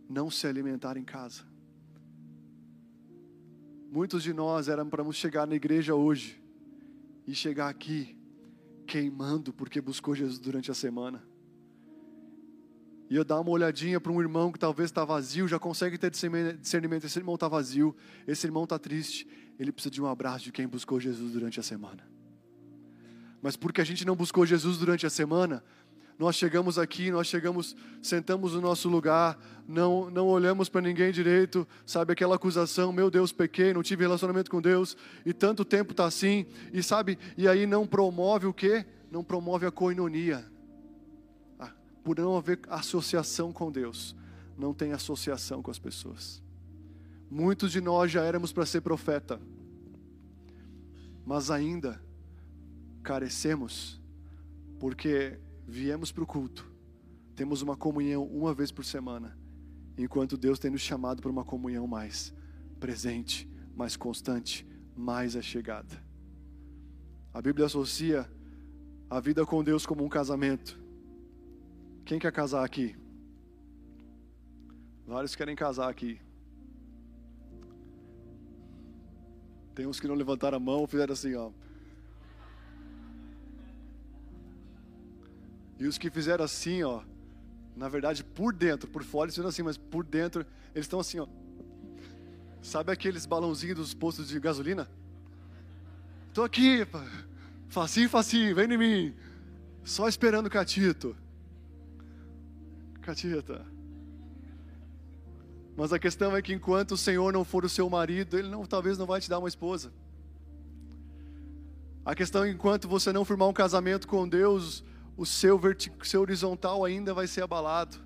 S1: Não se alimentar em casa. Muitos de nós eram para chegar na igreja hoje e chegar aqui queimando porque buscou Jesus durante a semana e eu dar uma olhadinha para um irmão que talvez está vazio, já consegue ter discernimento. Esse irmão está vazio, esse irmão está triste. Ele precisa de um abraço de quem buscou Jesus durante a semana. Mas porque a gente não buscou Jesus durante a semana, nós chegamos aqui, nós chegamos, sentamos no nosso lugar, não, não olhamos para ninguém direito, sabe aquela acusação, meu Deus, pequei, não tive relacionamento com Deus, e tanto tempo está assim, e sabe, e aí não promove o quê? Não promove a coinonia, por não haver associação com Deus, não tem associação com as pessoas. Muitos de nós já éramos para ser profeta, mas ainda carecemos, porque viemos para o culto, temos uma comunhão uma vez por semana, enquanto Deus tem nos chamado para uma comunhão mais presente, mais constante, mais achegada. A Bíblia associa a vida com Deus como um casamento. Quem quer casar aqui? Vários querem casar aqui. Tem uns que não levantaram a mão, fizeram assim, ó. E os que fizeram assim, ó, na verdade, por dentro, por fora eles fizeram assim, mas por dentro eles estão assim, ó. Sabe aqueles balãozinhos dos postos de gasolina? Tô aqui, facinho, facinho, vem em mim. Só esperando o catito. Catita. Mas a questão é que enquanto o Senhor não for o seu marido, Ele não, talvez não vai te dar uma esposa. A questão é que enquanto você não firmar um casamento com Deus, o seu, seu horizontal ainda vai ser abalado.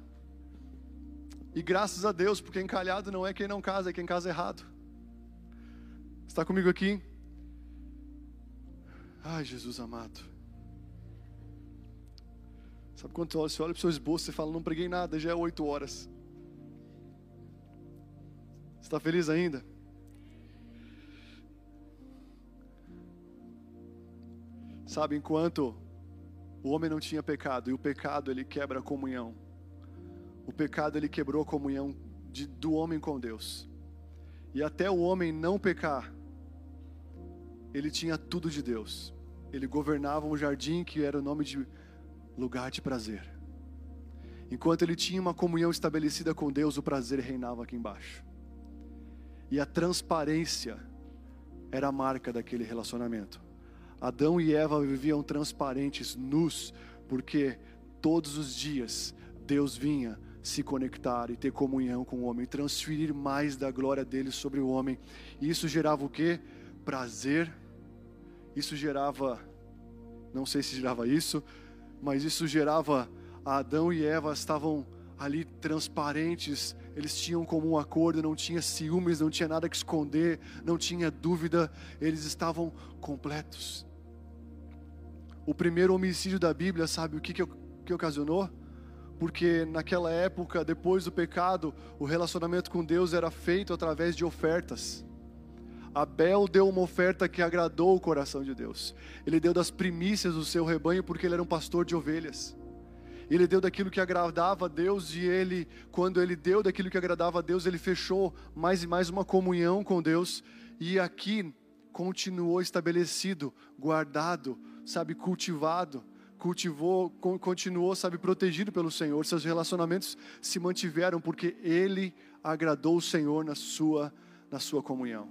S1: E graças a Deus, porque encalhado não é quem não casa, é quem casa errado. Está comigo aqui? Ai, Jesus amado. Sabe quando você olha para o seu esboço e fala, não preguei nada, já é oito horas. Está feliz ainda? Sabe, enquanto o homem não tinha pecado, e o pecado ele quebra a comunhão. O pecado ele quebrou a comunhão de, do homem com Deus. E até o homem não pecar, ele tinha tudo de Deus. Ele governava um jardim que era o nome de lugar de prazer. Enquanto ele tinha uma comunhão estabelecida com Deus, o prazer reinava aqui embaixo. E a transparência era a marca daquele relacionamento. Adão e Eva viviam transparentes, nus, porque todos os dias Deus vinha se conectar e ter comunhão com o homem, transferir mais da glória dele sobre o homem. E isso gerava o que? Prazer. Isso gerava, não sei se gerava isso, mas isso gerava Adão e Eva estavam ali transparentes, eles tinham como um acordo, não tinha ciúmes, não tinha nada que esconder, não tinha dúvida, eles estavam completos. O primeiro homicídio da Bíblia, sabe o que, que, que ocasionou? Porque naquela época, depois do pecado, o relacionamento com Deus era feito através de ofertas. Abel deu uma oferta que agradou o coração de Deus. Ele deu das primícias do seu rebanho porque ele era um pastor de ovelhas. Ele deu daquilo que agradava a Deus e ele, quando ele deu daquilo que agradava a Deus, ele fechou mais e mais uma comunhão com Deus e aqui continuou estabelecido, guardado, sabe, cultivado, cultivou, continuou, sabe, protegido pelo Senhor. Seus relacionamentos se mantiveram porque ele agradou o Senhor na sua na sua comunhão.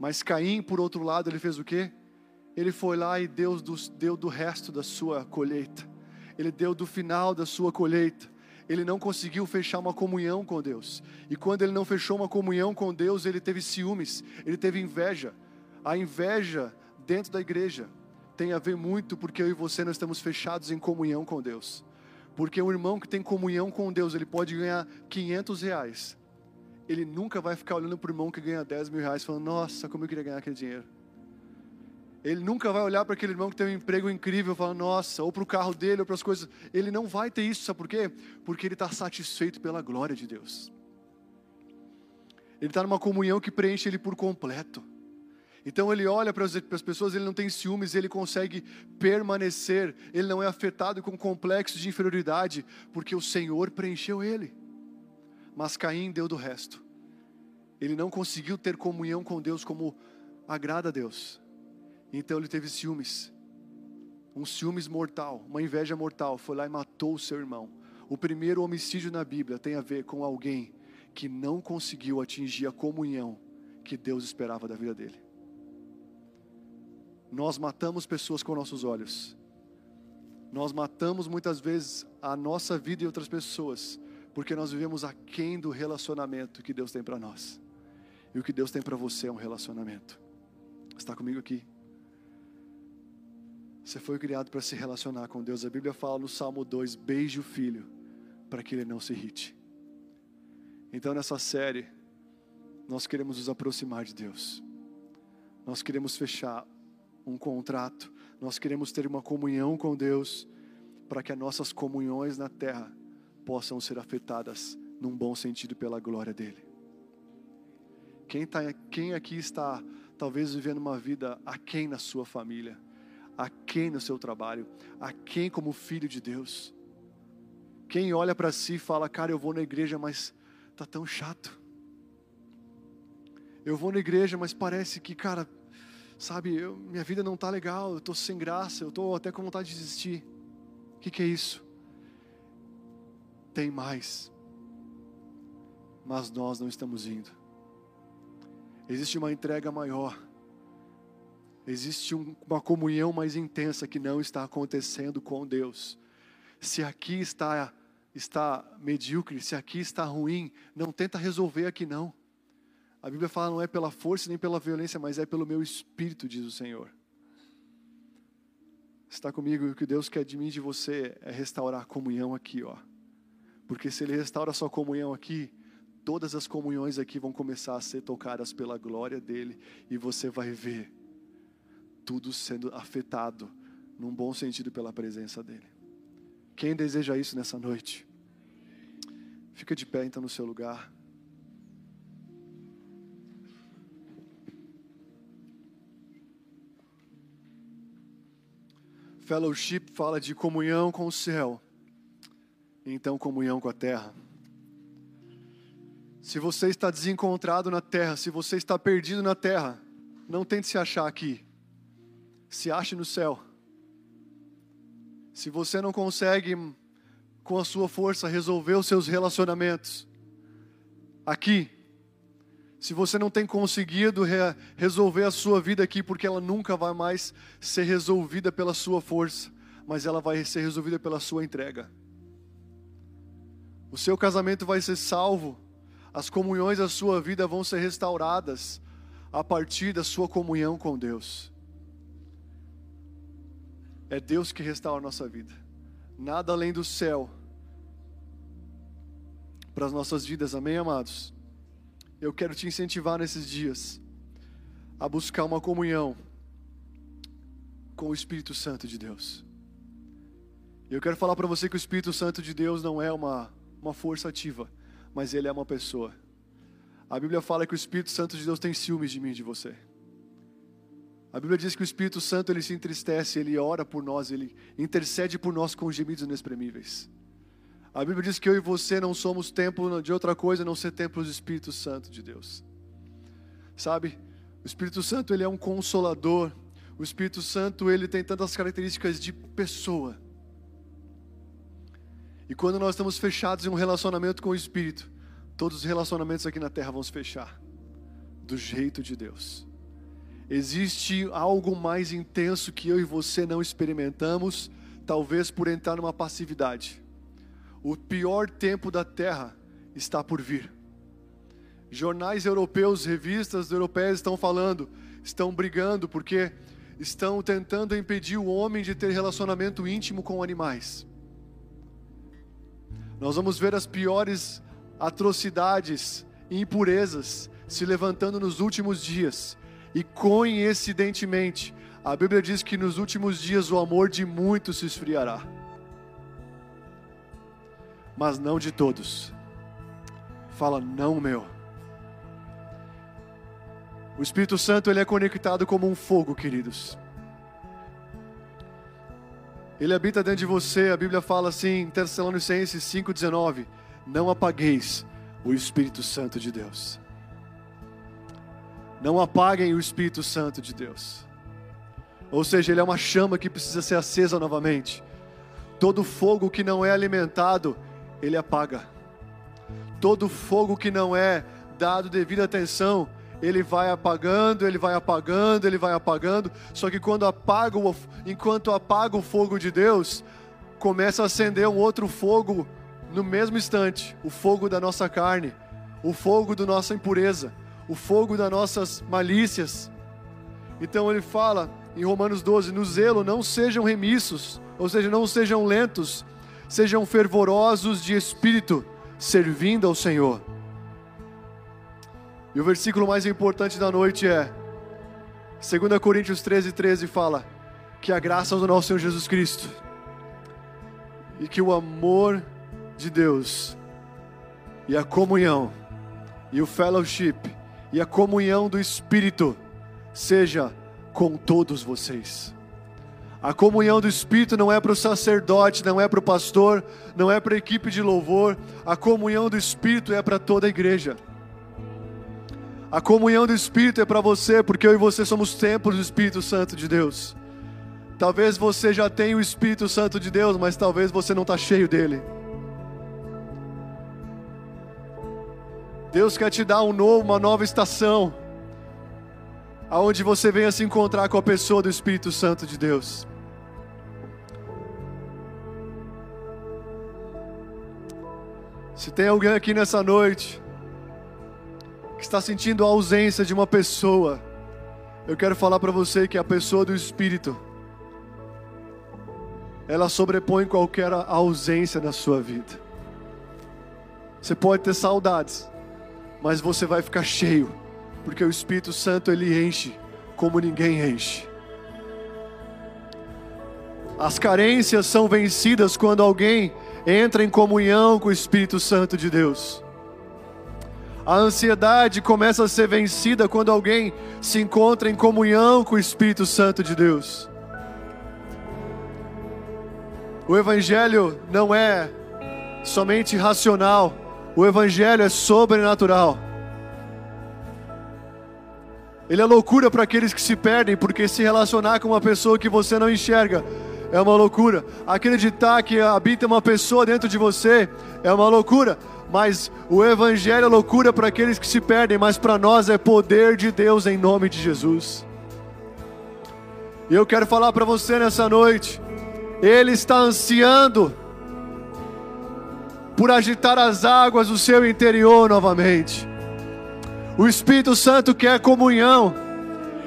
S1: Mas Caim, por outro lado, ele fez o quê? Ele foi lá e Deus deu do resto da sua colheita ele deu do final da sua colheita. Ele não conseguiu fechar uma comunhão com Deus. E quando ele não fechou uma comunhão com Deus, ele teve ciúmes, ele teve inveja. A inveja dentro da igreja tem a ver muito porque eu e você não estamos fechados em comunhão com Deus. Porque o irmão que tem comunhão com Deus, ele pode ganhar 500 reais. Ele nunca vai ficar olhando para o irmão que ganha 10 mil reais, falando: Nossa, como eu queria ganhar aquele dinheiro. Ele nunca vai olhar para aquele irmão que tem um emprego incrível e falar, nossa, ou para o carro dele, ou para as coisas. Ele não vai ter isso, sabe por quê? Porque ele está satisfeito pela glória de Deus. Ele está numa comunhão que preenche ele por completo. Então ele olha para as, pessoas, ele não tem ciúmes, ele consegue permanecer, ele não é afetado com complexos de inferioridade, porque o Senhor preencheu ele. Mas Caim deu do resto. Ele não conseguiu ter comunhão com Deus como agrada a Deus. Então ele teve ciúmes, um ciúmes mortal, uma inveja mortal, foi lá e matou o seu irmão. O primeiro homicídio na Bíblia tem a ver com alguém que não conseguiu atingir a comunhão que Deus esperava da vida dele. Nós matamos pessoas com nossos olhos. Nós matamos muitas vezes a nossa vida e outras pessoas, porque nós vivemos aquém do relacionamento que Deus tem para nós. E o que Deus tem para você é um relacionamento. Está comigo aqui? Você foi criado para se relacionar com Deus. A Bíblia fala no Salmo 2: beije o filho, para que ele não se irrite. Então, nessa série, nós queremos nos aproximar de Deus. Nós queremos fechar um contrato. Nós queremos ter uma comunhão com Deus, para que as nossas comunhões na terra possam ser afetadas num bom sentido pela glória dele. Quem, tá, quem aqui está talvez vivendo uma vida aquém na sua família? a quem no seu trabalho, a quem como filho de Deus. Quem olha para si e fala, cara, eu vou na igreja, mas tá tão chato. Eu vou na igreja, mas parece que, cara, sabe, eu, minha vida não tá legal, eu tô sem graça, eu tô até com vontade de desistir. O que, que é isso? Tem mais, mas nós não estamos indo. Existe uma entrega maior Existe uma comunhão mais intensa que não está acontecendo com Deus. Se aqui está está medíocre, se aqui está ruim, não tenta resolver aqui não. A Bíblia fala não é pela força nem pela violência, mas é pelo meu espírito, diz o Senhor. Está comigo e o que Deus quer de mim e de você é restaurar a comunhão aqui, ó. Porque se ele restaura a sua comunhão aqui, todas as comunhões aqui vão começar a ser tocadas pela glória dele e você vai ver tudo sendo afetado, num bom sentido, pela presença dEle. Quem deseja isso nessa noite? Fica de pé então no seu lugar. Fellowship fala de comunhão com o céu, então comunhão com a terra. Se você está desencontrado na terra, se você está perdido na terra, não tente se achar aqui se ache no céu. se você não consegue, com a sua força, resolver os seus relacionamentos, aqui, se você não tem conseguido re resolver a sua vida aqui, porque ela nunca vai mais ser resolvida pela sua força, mas ela vai ser resolvida pela sua entrega. O seu casamento vai ser salvo, as comunhões da sua vida vão ser restauradas a partir da sua comunhão com Deus. É Deus que restaura a nossa vida, nada além do céu para as nossas vidas, amém, amados? Eu quero te incentivar nesses dias a buscar uma comunhão com o Espírito Santo de Deus. Eu quero falar para você que o Espírito Santo de Deus não é uma, uma força ativa, mas ele é uma pessoa. A Bíblia fala que o Espírito Santo de Deus tem ciúmes de mim e de você. A Bíblia diz que o Espírito Santo ele se entristece, ele ora por nós, ele intercede por nós com gemidos inexprimíveis. A Bíblia diz que eu e você não somos templo de outra coisa, não ser templo do Espírito Santo de Deus. Sabe? O Espírito Santo ele é um consolador. O Espírito Santo ele tem tantas características de pessoa. E quando nós estamos fechados em um relacionamento com o Espírito, todos os relacionamentos aqui na terra vão se fechar do jeito de Deus. Existe algo mais intenso que eu e você não experimentamos, talvez por entrar numa passividade. O pior tempo da terra está por vir. Jornais europeus, revistas europeias estão falando, estão brigando porque estão tentando impedir o homem de ter relacionamento íntimo com animais. Nós vamos ver as piores atrocidades e impurezas se levantando nos últimos dias. E coincidentemente, a Bíblia diz que nos últimos dias o amor de muitos se esfriará mas não de todos. Fala, não meu. O Espírito Santo ele é conectado como um fogo, queridos. Ele habita dentro de você. A Bíblia fala assim em Tessalonicenses 5:19, não apagueis o Espírito Santo de Deus. Não apaguem o Espírito Santo de Deus. Ou seja, ele é uma chama que precisa ser acesa novamente. Todo fogo que não é alimentado, ele apaga. Todo fogo que não é dado devida atenção, ele vai apagando, ele vai apagando, ele vai apagando. Só que quando apaga, o, enquanto apaga o fogo de Deus, começa a acender um outro fogo no mesmo instante, o fogo da nossa carne, o fogo da nossa impureza, o fogo das nossas malícias. Então ele fala em Romanos 12: no zelo não sejam remissos, ou seja, não sejam lentos sejam fervorosos de espírito, servindo ao Senhor. E o versículo mais importante da noite é 2 Coríntios 13, 13 fala que a graça do nosso Senhor Jesus Cristo e que o amor de Deus e a comunhão e o fellowship e a comunhão do Espírito seja com todos vocês. A comunhão do Espírito não é para o sacerdote, não é para o pastor, não é para a equipe de louvor. A comunhão do Espírito é para toda a igreja. A comunhão do Espírito é para você, porque eu e você somos templos do Espírito Santo de Deus. Talvez você já tenha o Espírito Santo de Deus, mas talvez você não está cheio dele. Deus quer te dar um novo, uma nova estação, aonde você venha se encontrar com a pessoa do Espírito Santo de Deus. Se tem alguém aqui nessa noite que está sentindo a ausência de uma pessoa, eu quero falar para você que a pessoa do Espírito, ela sobrepõe qualquer ausência na sua vida. Você pode ter saudades, mas você vai ficar cheio, porque o Espírito Santo ele enche como ninguém enche. As carências são vencidas quando alguém entra em comunhão com o Espírito Santo de Deus. A ansiedade começa a ser vencida quando alguém se encontra em comunhão com o Espírito Santo de Deus. O Evangelho não é somente racional, o Evangelho é sobrenatural. Ele é loucura para aqueles que se perdem, porque se relacionar com uma pessoa que você não enxerga é uma loucura. Acreditar que habita uma pessoa dentro de você é uma loucura. Mas o Evangelho é loucura para aqueles que se perdem, mas para nós é poder de Deus em nome de Jesus. E eu quero falar para você nessa noite, Ele está ansiando por agitar as águas do seu interior novamente. O Espírito Santo quer comunhão,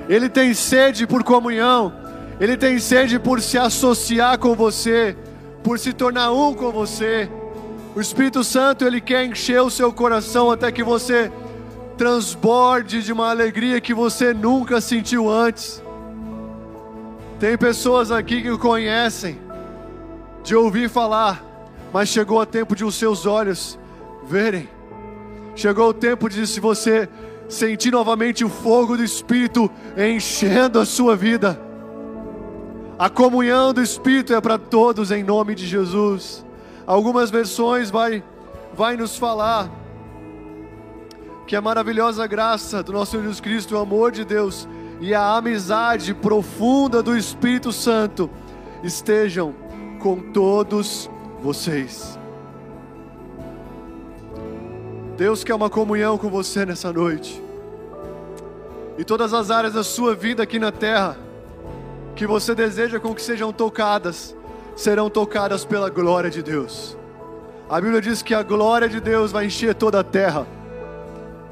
S1: ele tem sede por comunhão, ele tem sede por se associar com você, por se tornar um com você. O Espírito Santo, ele quer encher o seu coração até que você transborde de uma alegria que você nunca sentiu antes. Tem pessoas aqui que o conhecem de ouvir falar, mas chegou o tempo de os seus olhos verem. Chegou o tempo de se você sentir novamente o fogo do Espírito enchendo a sua vida. A comunhão do Espírito é para todos em nome de Jesus. Algumas versões vai vai nos falar que a maravilhosa graça do nosso Jesus Cristo, o amor de Deus e a amizade profunda do Espírito Santo estejam com todos vocês. Deus quer uma comunhão com você nessa noite. E todas as áreas da sua vida aqui na terra que você deseja com que sejam tocadas, serão tocadas pela glória de Deus. A Bíblia diz que a glória de Deus vai encher toda a terra.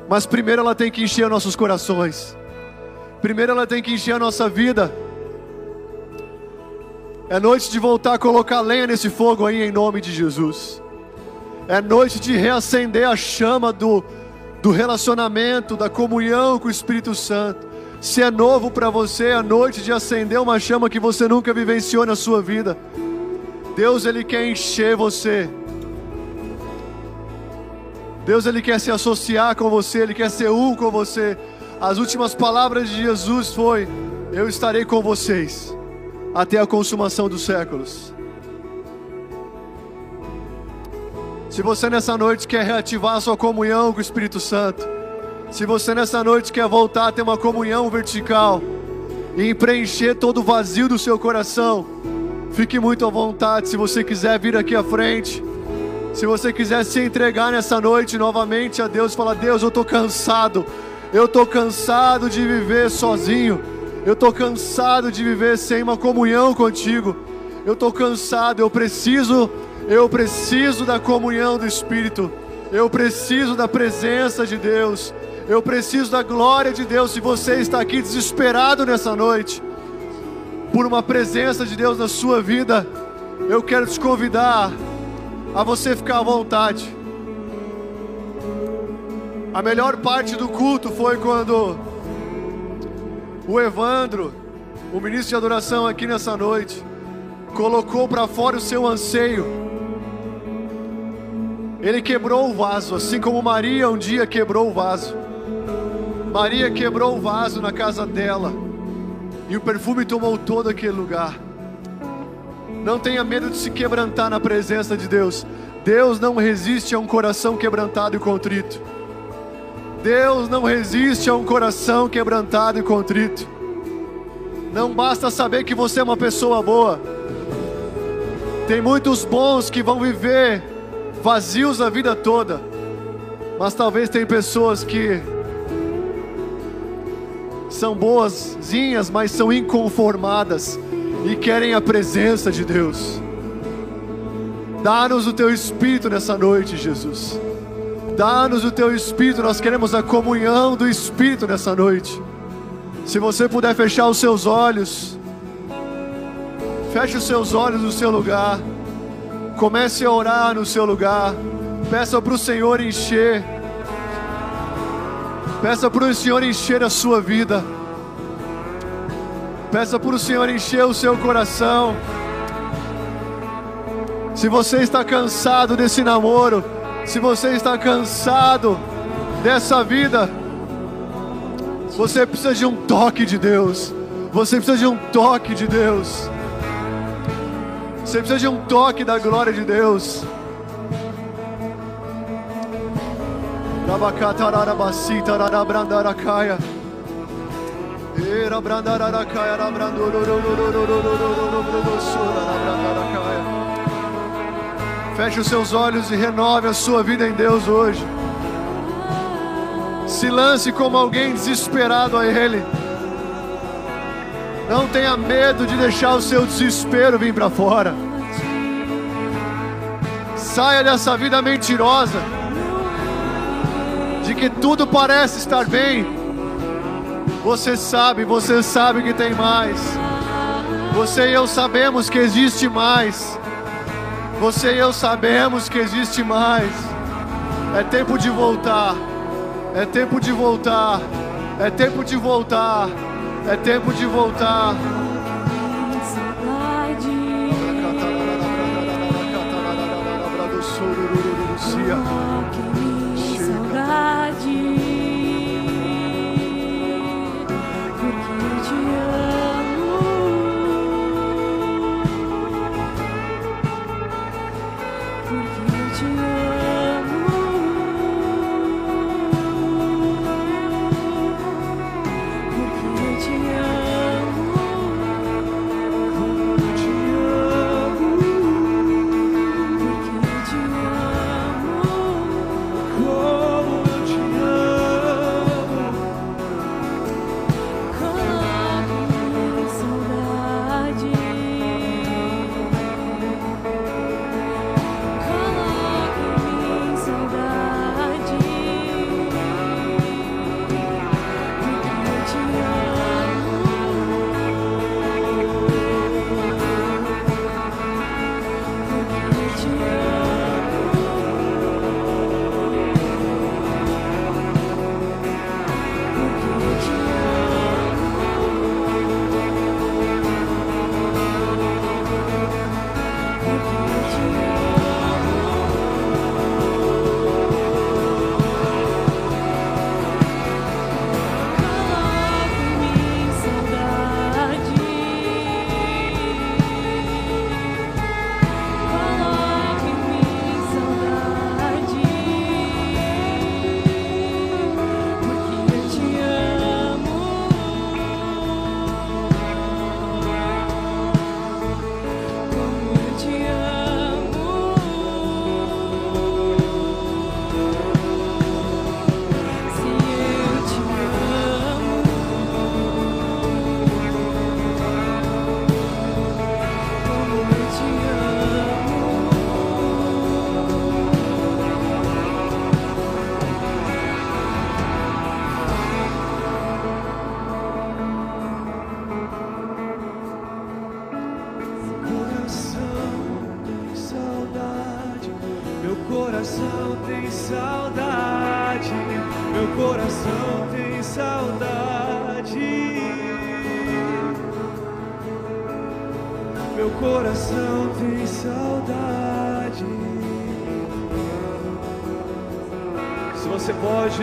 S1: Mas primeiro ela tem que encher nossos corações. Primeiro ela tem que encher a nossa vida. É noite de voltar a colocar lenha nesse fogo aí em nome de Jesus. É noite de reacender a chama do, do relacionamento, da comunhão com o Espírito Santo. Se é novo para você, é noite de acender uma chama que você nunca vivenciou na sua vida. Deus ele quer encher você. Deus ele quer se associar com você, ele quer ser um com você. As últimas palavras de Jesus foi: Eu estarei com vocês até a consumação dos séculos. Se você nessa noite quer reativar a sua comunhão com o Espírito Santo, se você nessa noite quer voltar a ter uma comunhão vertical e preencher todo o vazio do seu coração, fique muito à vontade. Se você quiser vir aqui à frente, se você quiser se entregar nessa noite novamente a Deus, falar: Deus, eu estou cansado, eu estou cansado de viver sozinho. Eu estou cansado de viver sem uma comunhão contigo. Eu estou cansado, eu preciso, eu preciso da comunhão do Espírito. Eu preciso da presença de Deus. Eu preciso da glória de Deus. Se você está aqui desesperado nessa noite, por uma presença de Deus na sua vida, eu quero te convidar a você ficar à vontade. A melhor parte do culto foi quando o Evandro, o ministro de adoração aqui nessa noite, colocou para fora o seu anseio. Ele quebrou o vaso, assim como Maria um dia quebrou o vaso. Maria quebrou o vaso na casa dela, e o perfume tomou todo aquele lugar. Não tenha medo de se quebrantar na presença de Deus. Deus não resiste a um coração quebrantado e contrito. Deus não resiste a um coração quebrantado e contrito. Não basta saber que você é uma pessoa boa. Tem muitos bons que vão viver vazios a vida toda. Mas talvez tem pessoas que são boazinhas, mas são inconformadas e querem a presença de Deus. Dá-nos o teu espírito nessa noite, Jesus. Dá-nos o teu Espírito, nós queremos a comunhão do Espírito nessa noite. Se você puder fechar os seus olhos, feche os seus olhos no seu lugar, comece a orar no seu lugar, peça para o Senhor encher, peça para o Senhor encher a sua vida, peça para o Senhor encher o seu coração. Se você está cansado desse namoro, se você está cansado dessa vida, você precisa de um toque de Deus. Você precisa de um toque de Deus. Você precisa de um toque da glória de Deus. Feche os seus olhos e renove a sua vida em Deus hoje. Se lance como alguém desesperado a Ele. Não tenha medo de deixar o seu desespero vir para fora. Saia dessa vida mentirosa, de que tudo parece estar bem. Você sabe, você sabe que tem mais. Você e eu sabemos que existe mais. Você e eu sabemos que existe mais. É tempo de voltar. É tempo de voltar. É tempo de voltar. É tempo de voltar.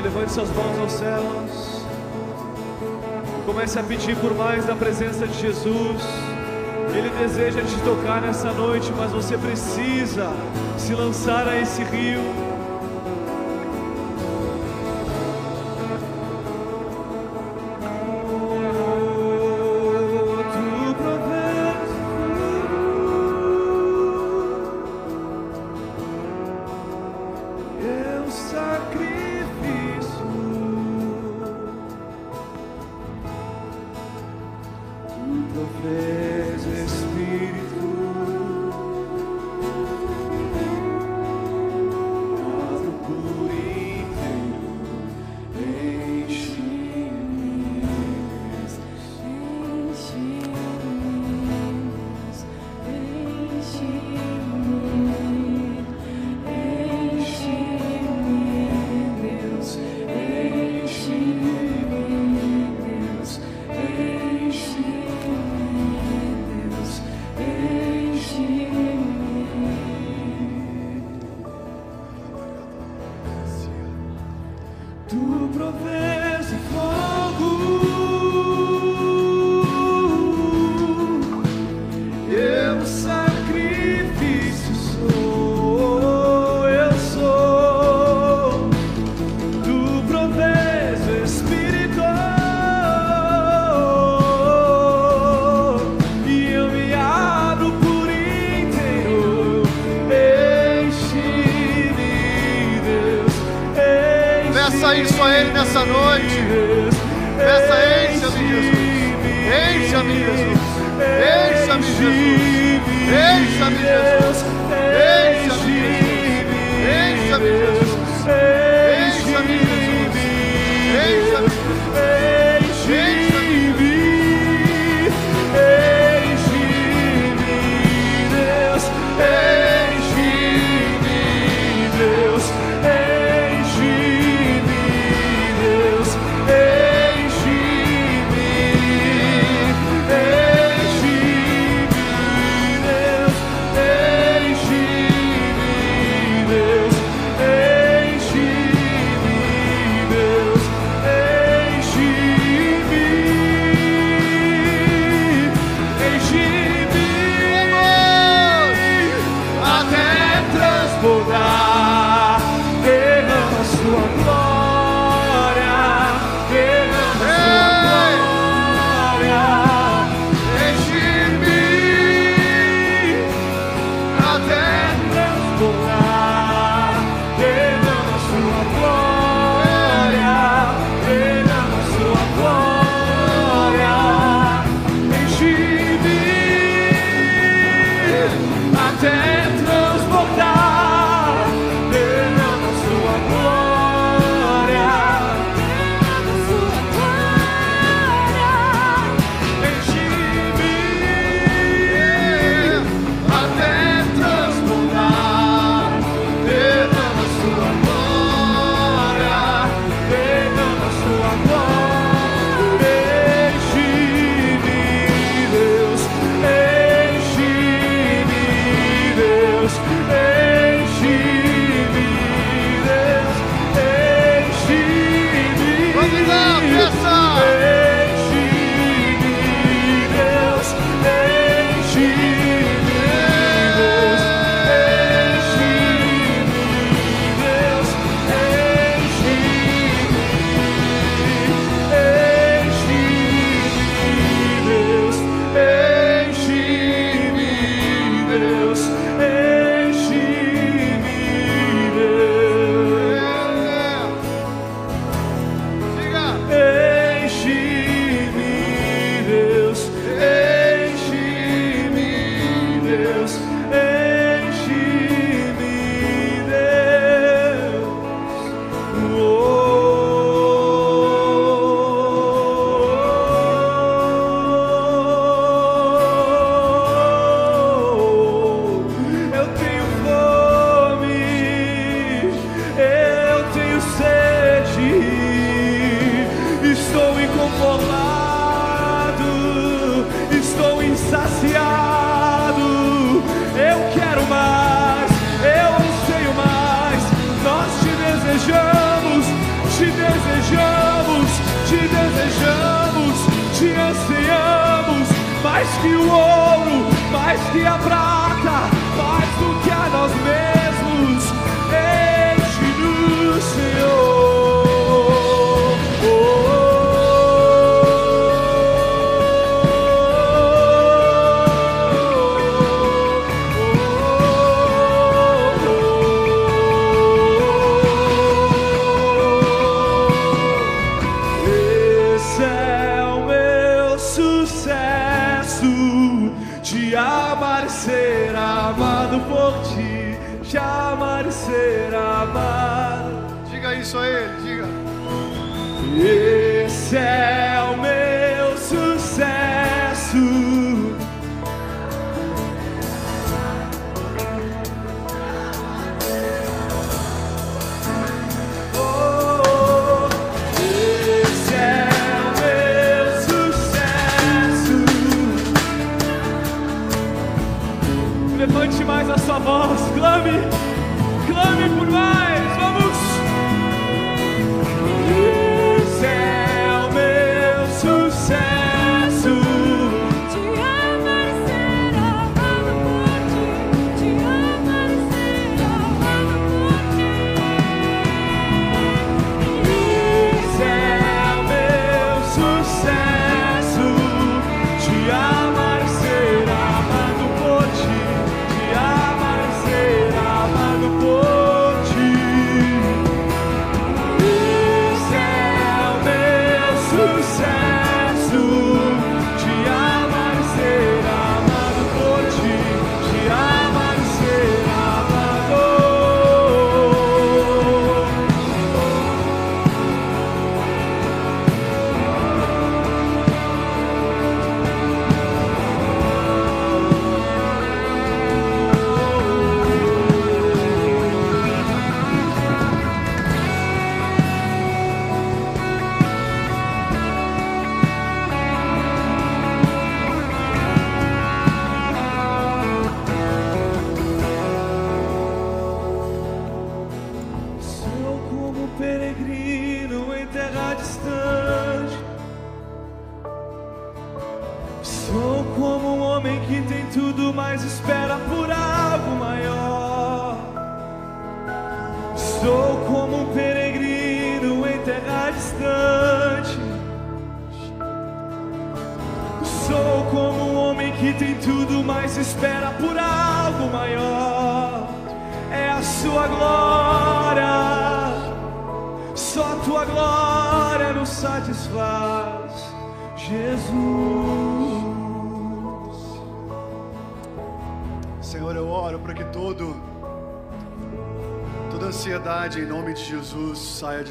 S2: Levante suas mãos aos céus. Comece a pedir por mais da presença de Jesus. Ele deseja te tocar nessa noite, mas você precisa se lançar a esse rio.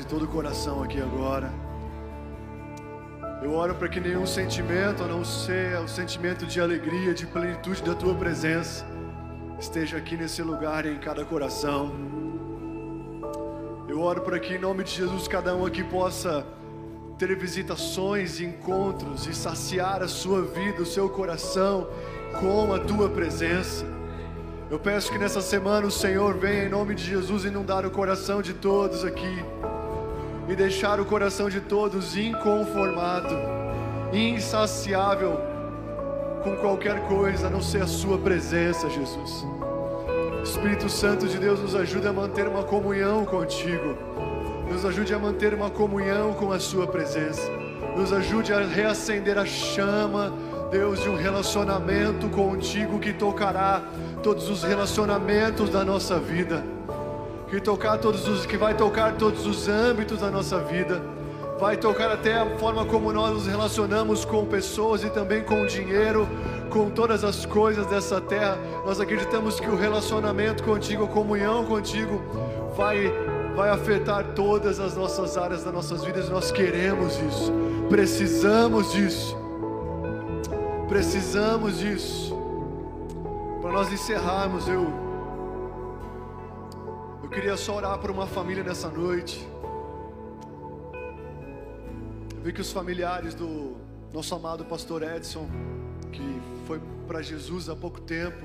S1: Todo o coração aqui agora. Eu oro para que nenhum sentimento, a não ser o sentimento de alegria, de plenitude da tua presença, esteja aqui nesse lugar e em cada coração. Eu oro para que, em nome de Jesus, cada um aqui possa ter visitações, encontros e saciar a sua vida, o seu coração com a tua presença. Eu peço que nessa semana o Senhor venha, em nome de Jesus, inundar o coração de todos aqui e deixar o coração de todos inconformado, insaciável com qualquer coisa a não ser a Sua presença, Jesus. Espírito Santo de Deus, nos ajude a manter uma comunhão contigo, nos ajude a manter uma comunhão com a Sua presença, nos ajude a reacender a chama, Deus, de um relacionamento contigo que tocará todos os relacionamentos da nossa vida que tocar todos os que vai tocar todos os âmbitos da nossa vida, vai tocar até a forma como nós nos relacionamos com pessoas e também com o dinheiro, com todas as coisas dessa terra. Nós acreditamos que o relacionamento contigo, a comunhão contigo, vai vai afetar todas as nossas áreas das nossas vidas. Nós queremos isso, precisamos disso, precisamos disso. Para nós encerrarmos, eu eu queria só orar por uma família nessa noite. Eu vi que os familiares do nosso amado pastor Edson, que foi para Jesus há pouco tempo,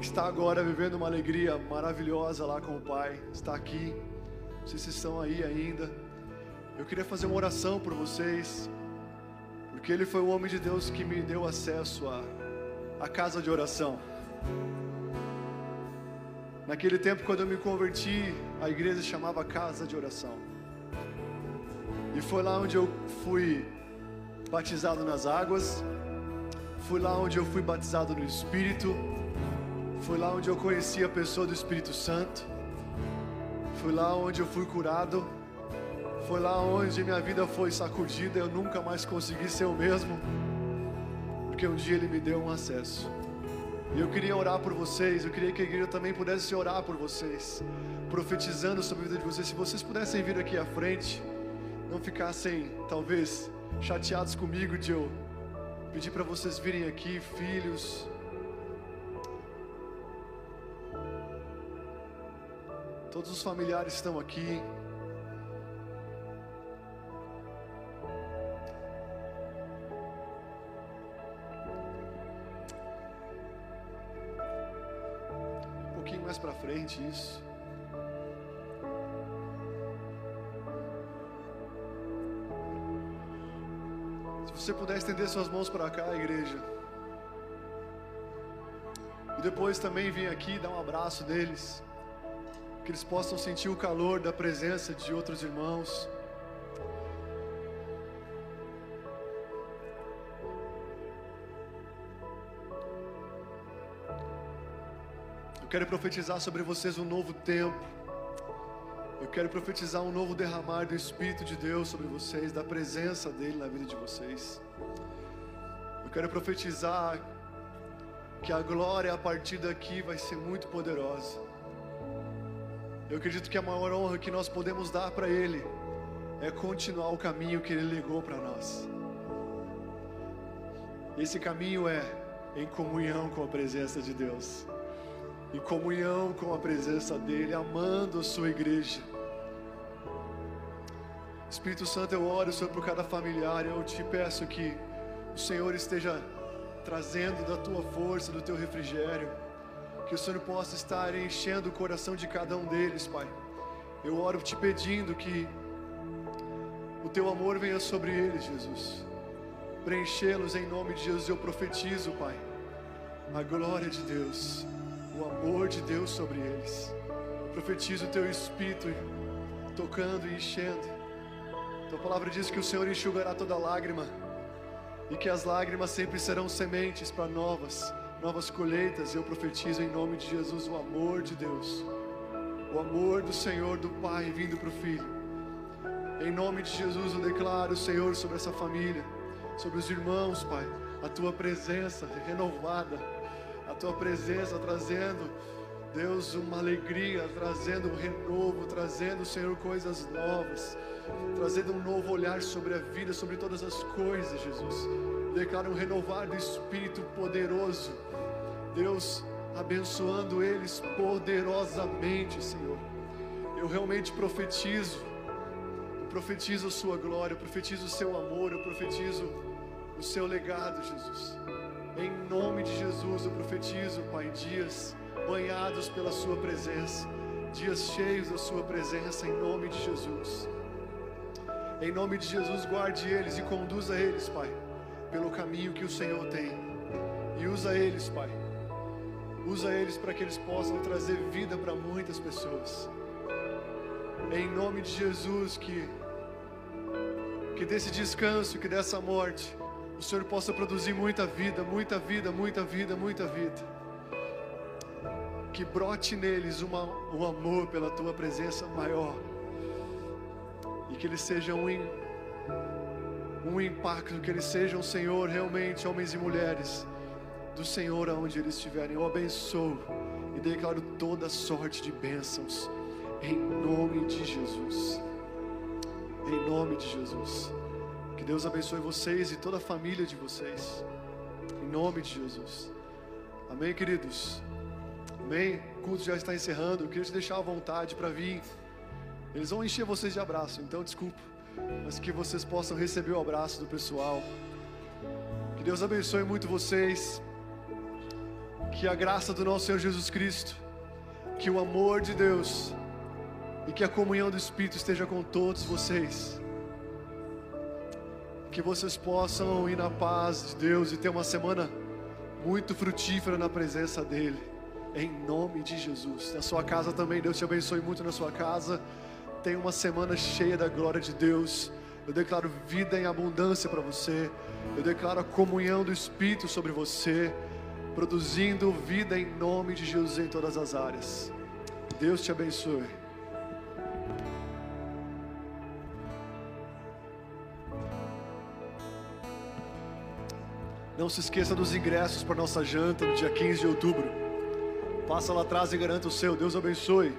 S1: está agora vivendo uma alegria maravilhosa lá com o Pai, está aqui. Se estão aí ainda. Eu queria fazer uma oração por vocês, porque ele foi o homem de Deus que me deu acesso à, à casa de oração. Naquele tempo, quando eu me converti, a igreja chamava Casa de Oração. E foi lá onde eu fui batizado nas águas, foi lá onde eu fui batizado no Espírito, foi lá onde eu conheci a pessoa do Espírito Santo, foi lá onde eu fui curado, foi lá onde minha vida foi sacudida, eu nunca mais consegui ser o mesmo, porque um dia Ele me deu um acesso. E eu queria orar por vocês, eu queria que a igreja também pudesse orar por vocês, profetizando sobre a vida de vocês. Se vocês pudessem vir aqui à frente, não ficassem talvez chateados comigo de eu pedir para vocês virem aqui, filhos. Todos os familiares estão aqui. Mais para frente isso. Se você puder estender suas mãos para cá, igreja. E depois também vir aqui dar um abraço deles. Que eles possam sentir o calor da presença de outros irmãos. Quero profetizar sobre vocês um novo tempo. Eu quero profetizar um novo derramar do Espírito de Deus sobre vocês, da presença dele na vida de vocês. Eu quero profetizar que a glória a partir daqui vai ser muito poderosa. Eu acredito que a maior honra que nós podemos dar para Ele é continuar o caminho que Ele legou para nós. Esse caminho é em comunhão com a presença de Deus, em comunhão com a presença dEle, amando a Sua igreja. Espírito Santo, eu oro, Senhor, por cada familiar, eu te peço que o Senhor esteja trazendo da tua força, do teu refrigério, que o Senhor possa estar enchendo o coração de cada um deles, Pai. Eu oro te pedindo que o teu amor venha sobre eles, Jesus. Preenchê-los em nome de Jesus, eu profetizo, Pai, a glória de Deus, o amor de Deus sobre eles. Profetizo o teu Espírito tocando e enchendo. Tua palavra diz que o Senhor enxugará toda lágrima e que as lágrimas sempre serão sementes para novas, novas colheitas. Eu profetizo em nome de Jesus o amor de Deus, o amor do Senhor, do Pai vindo para o Filho. Em nome de Jesus eu declaro, Senhor, sobre essa família, sobre os irmãos, Pai, a tua presença renovada, tua presença trazendo, Deus, uma alegria, trazendo um renovo, trazendo, Senhor, coisas novas trazendo um novo olhar sobre a vida, sobre todas as coisas, Jesus. Declaro um renovar do Espírito poderoso, Deus abençoando eles poderosamente, Senhor. Eu realmente profetizo, eu profetizo a Sua glória, eu profetizo o Seu amor, eu profetizo o Seu legado, Jesus. Em nome de Jesus, eu profetizo, Pai, dias banhados pela Sua presença, dias cheios da Sua presença, em nome de Jesus. Em nome de Jesus, guarde eles e conduza eles, Pai, pelo caminho que o Senhor tem. E usa eles, Pai. Usa eles para que eles possam trazer vida para muitas pessoas. Em nome de Jesus, que que desse descanso, que dessa morte, o Senhor possa produzir muita vida, muita vida, muita vida, muita vida. Que brote neles uma, um amor pela tua presença maior e que eles sejam um, um impacto, que eles sejam, Senhor, realmente homens e mulheres do Senhor aonde eles estiverem. Eu abençoo e declaro toda sorte de bênçãos em nome de Jesus. Em nome de Jesus. Que Deus abençoe vocês e toda a família de vocês. Em nome de Jesus. Amém, queridos. Amém. O culto já está encerrando. Eu queria te deixar à vontade para vir. Eles vão encher vocês de abraço, então desculpa, mas que vocês possam receber o abraço do pessoal. Que Deus abençoe muito vocês. Que a graça do nosso Senhor Jesus Cristo, que o amor de Deus e que a comunhão do Espírito esteja com todos vocês. Que vocês possam ir na paz de Deus e ter uma semana muito frutífera na presença dEle. Em nome de Jesus. Na sua casa também, Deus te abençoe muito na sua casa. Tenha uma semana cheia da glória de Deus. Eu declaro vida em abundância para você. Eu declaro a comunhão do Espírito sobre você, produzindo vida em nome de Jesus em todas as áreas. Deus te abençoe. Não se esqueça dos ingressos para nossa janta no dia 15 de outubro. Passa lá atrás e garanta o seu. Deus abençoe.